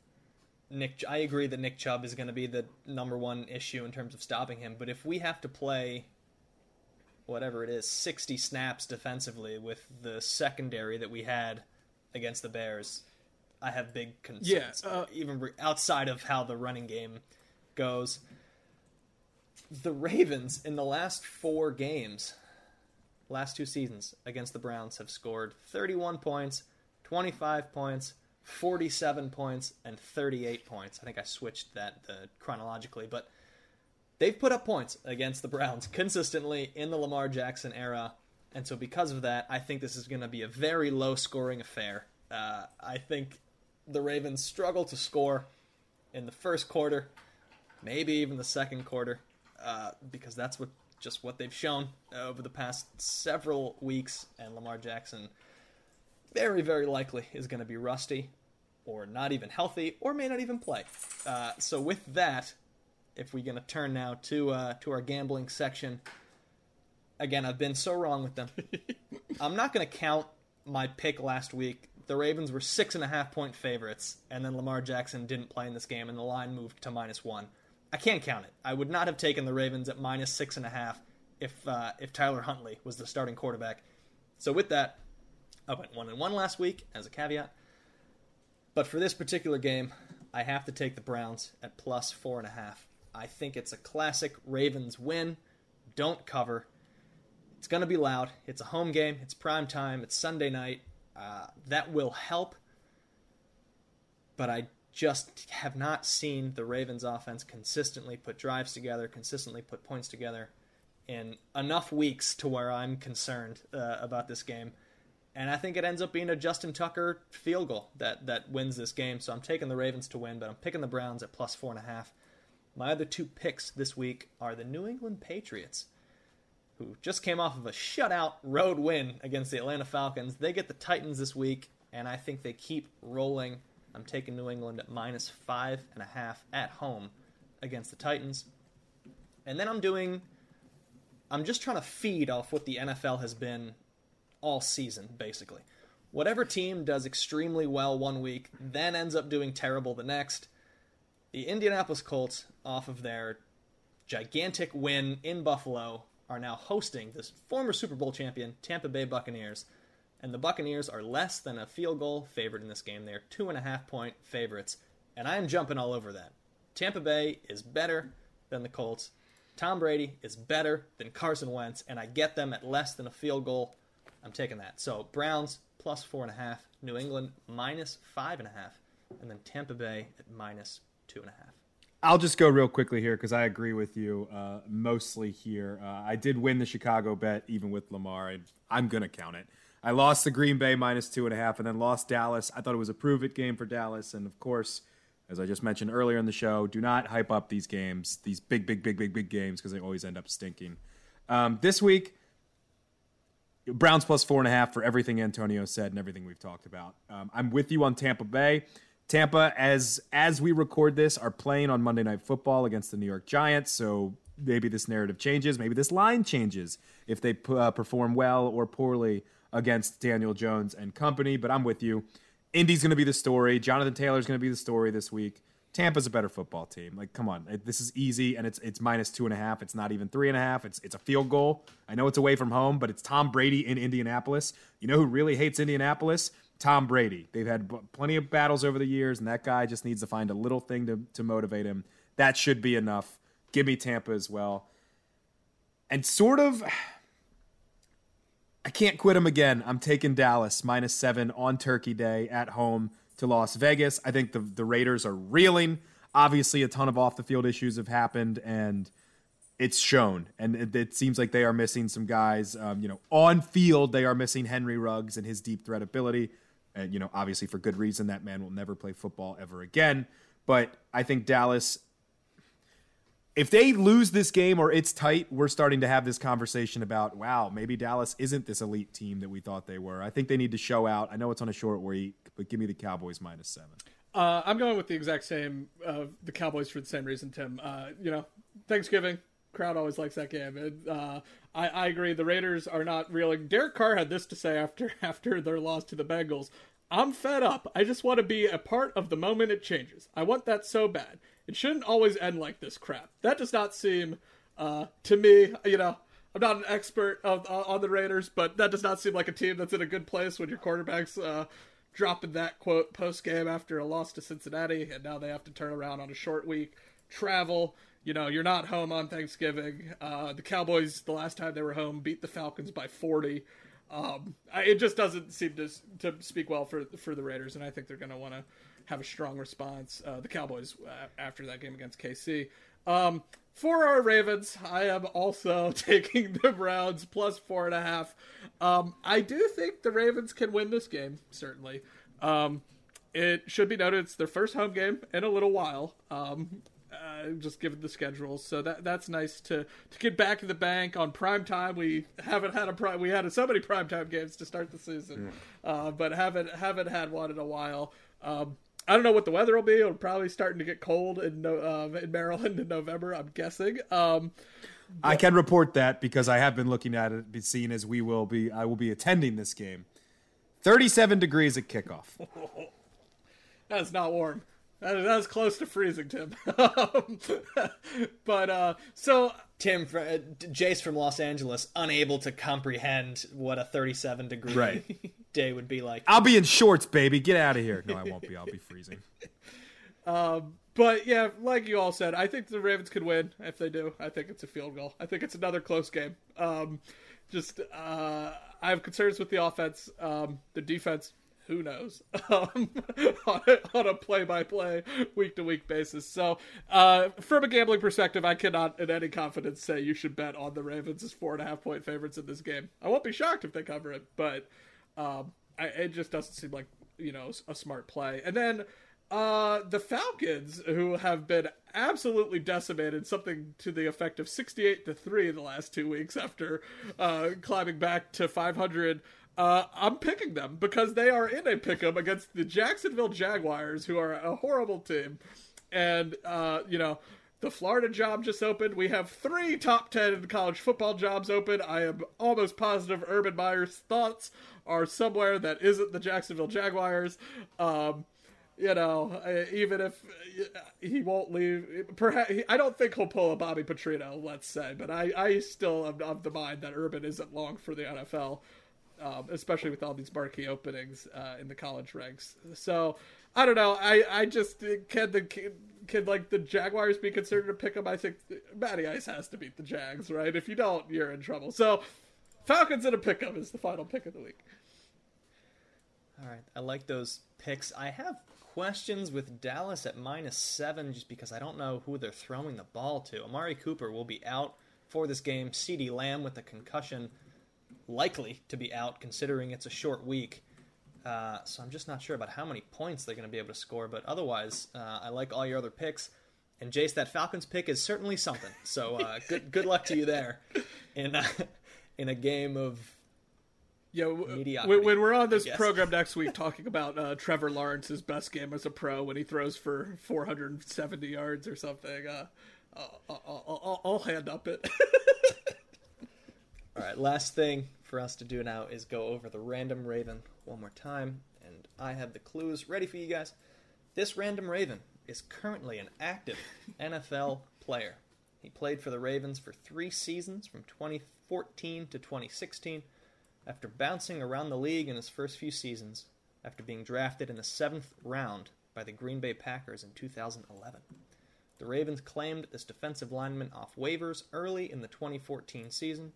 Nick, I agree that Nick Chubb is going to be the number one issue in terms of stopping him. But if we have to play whatever it is, 60 snaps defensively with the secondary that we had against the Bears, I have big concerns. Yeah, uh, even re- outside of how the running game goes. The Ravens in the last four games, last two seasons against the Browns, have scored 31 points, 25 points, 47 points and 38 points. I think I switched that uh, chronologically, but they've put up points against the Browns consistently in the Lamar Jackson era. And so, because of that, I think this is going to be a very low scoring affair. Uh, I think the Ravens struggle to score in the first quarter, maybe even the second quarter, uh, because that's what just what they've shown over the past several weeks. And Lamar Jackson, very, very likely, is going to be rusty or not even healthy, or may not even play. Uh, so with that, if we're gonna turn now to uh, to our gambling section, again, I've been so wrong with them. I'm not gonna count my pick last week. The Ravens were six and a half point favorites, and then Lamar Jackson didn't play in this game, and the line moved to minus one. I can't count it. I would not have taken the Ravens at minus six and a half if uh, if Tyler Huntley was the starting quarterback. So with that, I went one and one last week as a caveat. But for this particular game, I have to take the Browns at plus four and a half. I think it's a classic Ravens win. Don't cover. It's going to be loud. It's a home game. It's prime time. It's Sunday night. Uh, that will help. But I just have not seen the Ravens offense consistently put drives together, consistently put points together in enough weeks to where I'm concerned uh, about this game and I think it ends up being a Justin Tucker field goal that that wins this game. So I'm taking the Ravens to win, but I'm picking the Browns at plus four and a half. My other two picks this week are the New England Patriots who just came off of a shutout road win against the Atlanta Falcons. They get the Titans this week, and I think they keep rolling. I'm taking New England at minus five and a half at home against the Titans. And then I'm doing, I'm just trying to feed off what the NFL has been all season, basically. Whatever team does extremely well one week, then ends up doing terrible the next. The Indianapolis Colts, off of their gigantic win in Buffalo, are now hosting this former Super Bowl champion, Tampa Bay Buccaneers. And the Buccaneers are less than a field goal favored in this game. They are two and a half point favorites. And I am jumping all over that. Tampa Bay is better than the Colts. Tom Brady is better than Carson Wentz, and I get them at less than a field goal. I'm taking that. So Browns plus four and a half, New England minus five and a half, and then Tampa Bay at minus two and a half. I'll just go real quickly here because I agree with you uh, mostly here. Uh, I did win the Chicago bet even with Lamar. I, am going to count it. I lost the Green Bay minus two and a half and then lost Dallas. I thought it was a prove it game for Dallas. And of course, as I just mentioned earlier in the show, do not hype up these games, these big, big, big, big, big games because they always end up stinking. Um, this week, Browns plus four and a half for everything Antonio said and everything we've talked about. Um, I'm with you on Tampa Bay. Tampa, as as we record this, are playing on Monday Night Football against the New York Giants. So maybe this narrative changes. Maybe this line changes if they uh, perform well or poorly against Daniel Jones and company. But I'm with you. Indy's going to be the story. Jonathan Taylor's going to be the story this week. Tampa's a better football team. Like, come on, this is easy, and it's it's minus two and a half. It's not even three and a half. It's it's a field goal. I know it's away from home, but it's Tom Brady in Indianapolis. You know who really hates Indianapolis? Tom Brady. They've had plenty of battles over the years, and that guy just needs to find a little thing to, to motivate him. That should be enough. Give me Tampa as well. And sort of, I can't quit him again. I'm taking Dallas minus seven on Turkey Day at home to Las Vegas. I think the, the Raiders are reeling. Obviously, a ton of off the field issues have happened, and it's shown. And it, it seems like they are missing some guys. Um, you know, on field, they are missing Henry Ruggs and his deep threat ability and you know, obviously for good reason. That man will never play football ever again. But I think Dallas, if they lose this game or it's tight, we're starting to have this conversation about, wow, maybe Dallas isn't this elite team that we thought they were. I think they need to show out. I know it's on a short week, but give me the Cowboys minus seven. Uh, I'm going with the exact same, uh, the Cowboys for the same reason, Tim. Uh, you know, Thanksgiving, crowd always likes that game. And, uh, I, I agree. The Raiders are not reeling. Derek Carr had this to say after after their loss to the Bengals. I'm fed up. I just want to be a part of the moment it changes. I want that so bad. It shouldn't always end like this crap. That does not seem, uh, to me, you know, I'm not an expert of, uh, on the Raiders, but that does not seem like a team that's in a good place when your quarterback's uh, dropping that quote post game after a loss to Cincinnati, and now they have to turn around on a short week, travel. You know, you're not home on Thanksgiving. Uh, the Cowboys, the last time they were home, beat the Falcons by 40. Um, I, it just doesn't seem to to speak well for for the Raiders, and I think they're going to want to have a strong response. Uh, the Cowboys uh, after that game against KC. Um, for our Ravens, I am also taking the Browns plus four and a half. Um, I do think the Ravens can win this game. Certainly, um, it should be noted it's their first home game in a little while. Um, uh, just given the schedules. So that that's nice to to get back in the bank on prime time. We haven't had a prime. We had so many prime time games to start the season, yeah. uh, but haven't haven't had one in a while. Um, I don't know what the weather will be. It'll probably starting to get cold in uh, in Maryland in November. I'm guessing. Um, I can report that because I have been looking at it, seeing as we will be. I will be attending this game. 37 degrees at kickoff. That's not warm. That is, that is close to freezing, Tim. Um, but uh, so Tim, uh, Jace from Los Angeles, unable to comprehend what a 37 degree right. day would be like. I'll be in shorts, baby. Get out of here. No, I won't be. I'll be freezing. Um, but yeah, like you all said, I think the Ravens could win if they do. I think it's a field goal. I think it's another close game. Um, just uh, I have concerns with the offense. Um, the defense who knows? Um, on, a, play-by-play week-to-week basis. So uh, from a gambling perspective i cannot in any confidence say you should bet on the ravens as four and a half point favorites in this game. I won't be shocked if they cover it but um, I, it just doesn't seem like you know a smart play. And then Uh, the Falcons, who have been absolutely decimated, something to the effect of 68 to 3 in the last two weeks after uh, climbing back to 500. Uh, I'm picking them because they are in a pick 'em against the Jacksonville Jaguars, who are a horrible team. And, uh, you know, the Florida job just opened. We have three top 10 college football jobs open. I am almost positive Urban Meyer's thoughts are somewhere that isn't the Jacksonville Jaguars. Um, you know, even if he won't leave, perhaps I don't think he'll pull a Bobby Petrino, let's say, but I, I still am of the mind that Urban isn't long for the NFL, um, especially with all these marquee openings uh, in the college ranks. So I don't know. I, I just can the can like the Jaguars be considered a pick 'em? I think Matty Ice has to beat the Jags, right? If you don't, you're in trouble. So Falcons in a pick 'em is the final pick of the week. All right, I like those picks. I have questions with Dallas at minus seven just because I don't know who they're throwing the ball to. Amari Cooper will be out for this game. CeeDee Lamb with a concussion, likely to be out considering it's a short week. Uh, so I'm just not sure about how many points they're going to be able to score. But otherwise, uh, I like all your other picks. And Jace, that Falcons pick is certainly something. So uh, good good luck to you there in in a game of yeah, when, when, we're on this program next week talking about uh, Trevor Lawrence's best game as a pro when he throws for 470 yards or something, uh, I'll, I'll, I'll, hand up it. All right, last thing for us to do now is go over the random Raven one more time, and I have the clues ready for you guys. This random Raven is currently an active NFL player. He played for the Ravens for three seasons from 2014 to 2016 after bouncing around the league in his first few seasons, after being drafted in the seventh round by the Green Bay Packers in 2011. The Ravens claimed this defensive lineman off waivers early in the 2014 season,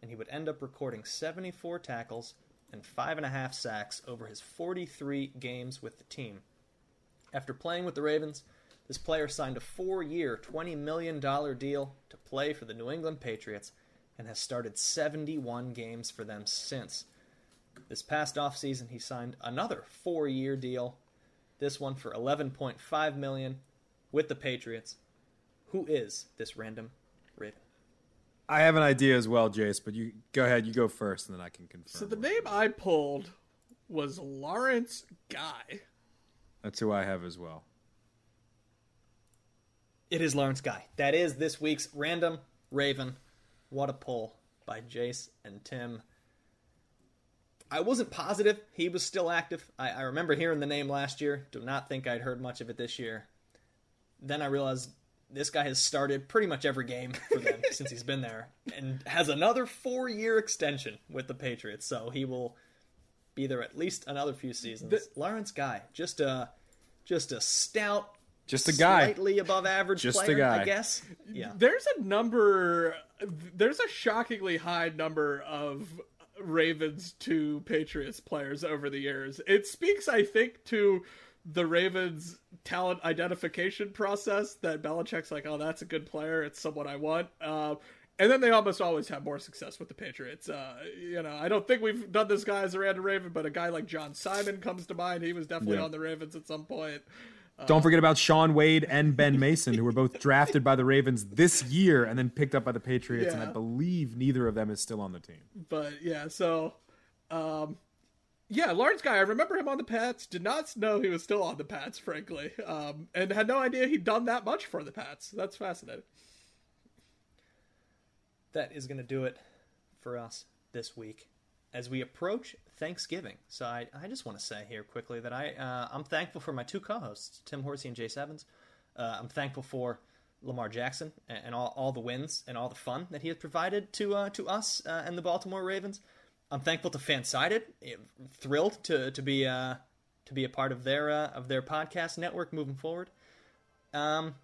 and he would end up recording 74 tackles and 5.5 sacks over his 43 games with the team. After playing with the Ravens, this player signed a four year, $20 million deal to play for the New England Patriots and has started 71 games for them since. This past offseason, he signed another four-year deal, this one for 11.5 million with the Patriots. Who is this random Raven? I have an idea as well, Jace, but you go ahead. You go first, and then I can confirm. So the name I pulled was Lawrence Guy. That's who I have as well. It is Lawrence Guy. That is this week's random Raven. What a pull by Jace and Tim. I wasn't positive he was still active. I, I, remember hearing the name last year. Do not think I'd heard much of it this year. Then I realized this guy has started pretty much every game for them since he's been there and has another four year extension with the Patriots. So he will be there at least another few seasons. The, Lawrence Guy, just a just a stout, just a guy, slightly above average just player, a guy. I guess. Yeah. There's a number. There's a shockingly high number of Ravens to Patriots players over the years. It speaks, I think, to the Ravens talent identification process that Belichick's like, oh, that's a good player. It's someone I want. Uh, and then they almost always have more success with the Patriots. Uh, you know, I don't think we've done this guy as a random Raven, but a guy like John Simon comes to mind. He was definitely yeah. on the Ravens at some point. Don't forget about Shaun Wade and Ben Mason, who were both drafted by the Ravens this year and then picked up by the Patriots. Yeah. And I believe neither of them is still on the team. But yeah, so um, yeah, Lawrence Guy. I remember him on the Pats. Did not know he was still on the Pats, frankly, um, and had no idea he'd done that much for the Pats. That's fascinating. That is going to do it for us this week as we approach Thanksgiving. So I, I just want to say here quickly that I uh, I'm thankful for my two co-hosts, Tim Horsey and Jace Evans. Uh, I'm thankful for Lamar Jackson and, and, all, all the wins and all the fun that he has provided to uh, to us uh, and the Baltimore Ravens. I'm thankful to Fansided, thrilled to to be uh, to be a part of their uh, of their podcast network moving forward. Um,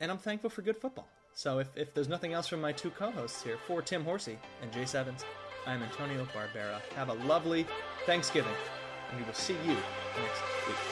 and I'm thankful for good football. So if, if there's nothing else from my two co-hosts here, for Tim Horsey and Jace Evans, I'm Antonio Barbera. Have a lovely Thanksgiving, and we will see you next week.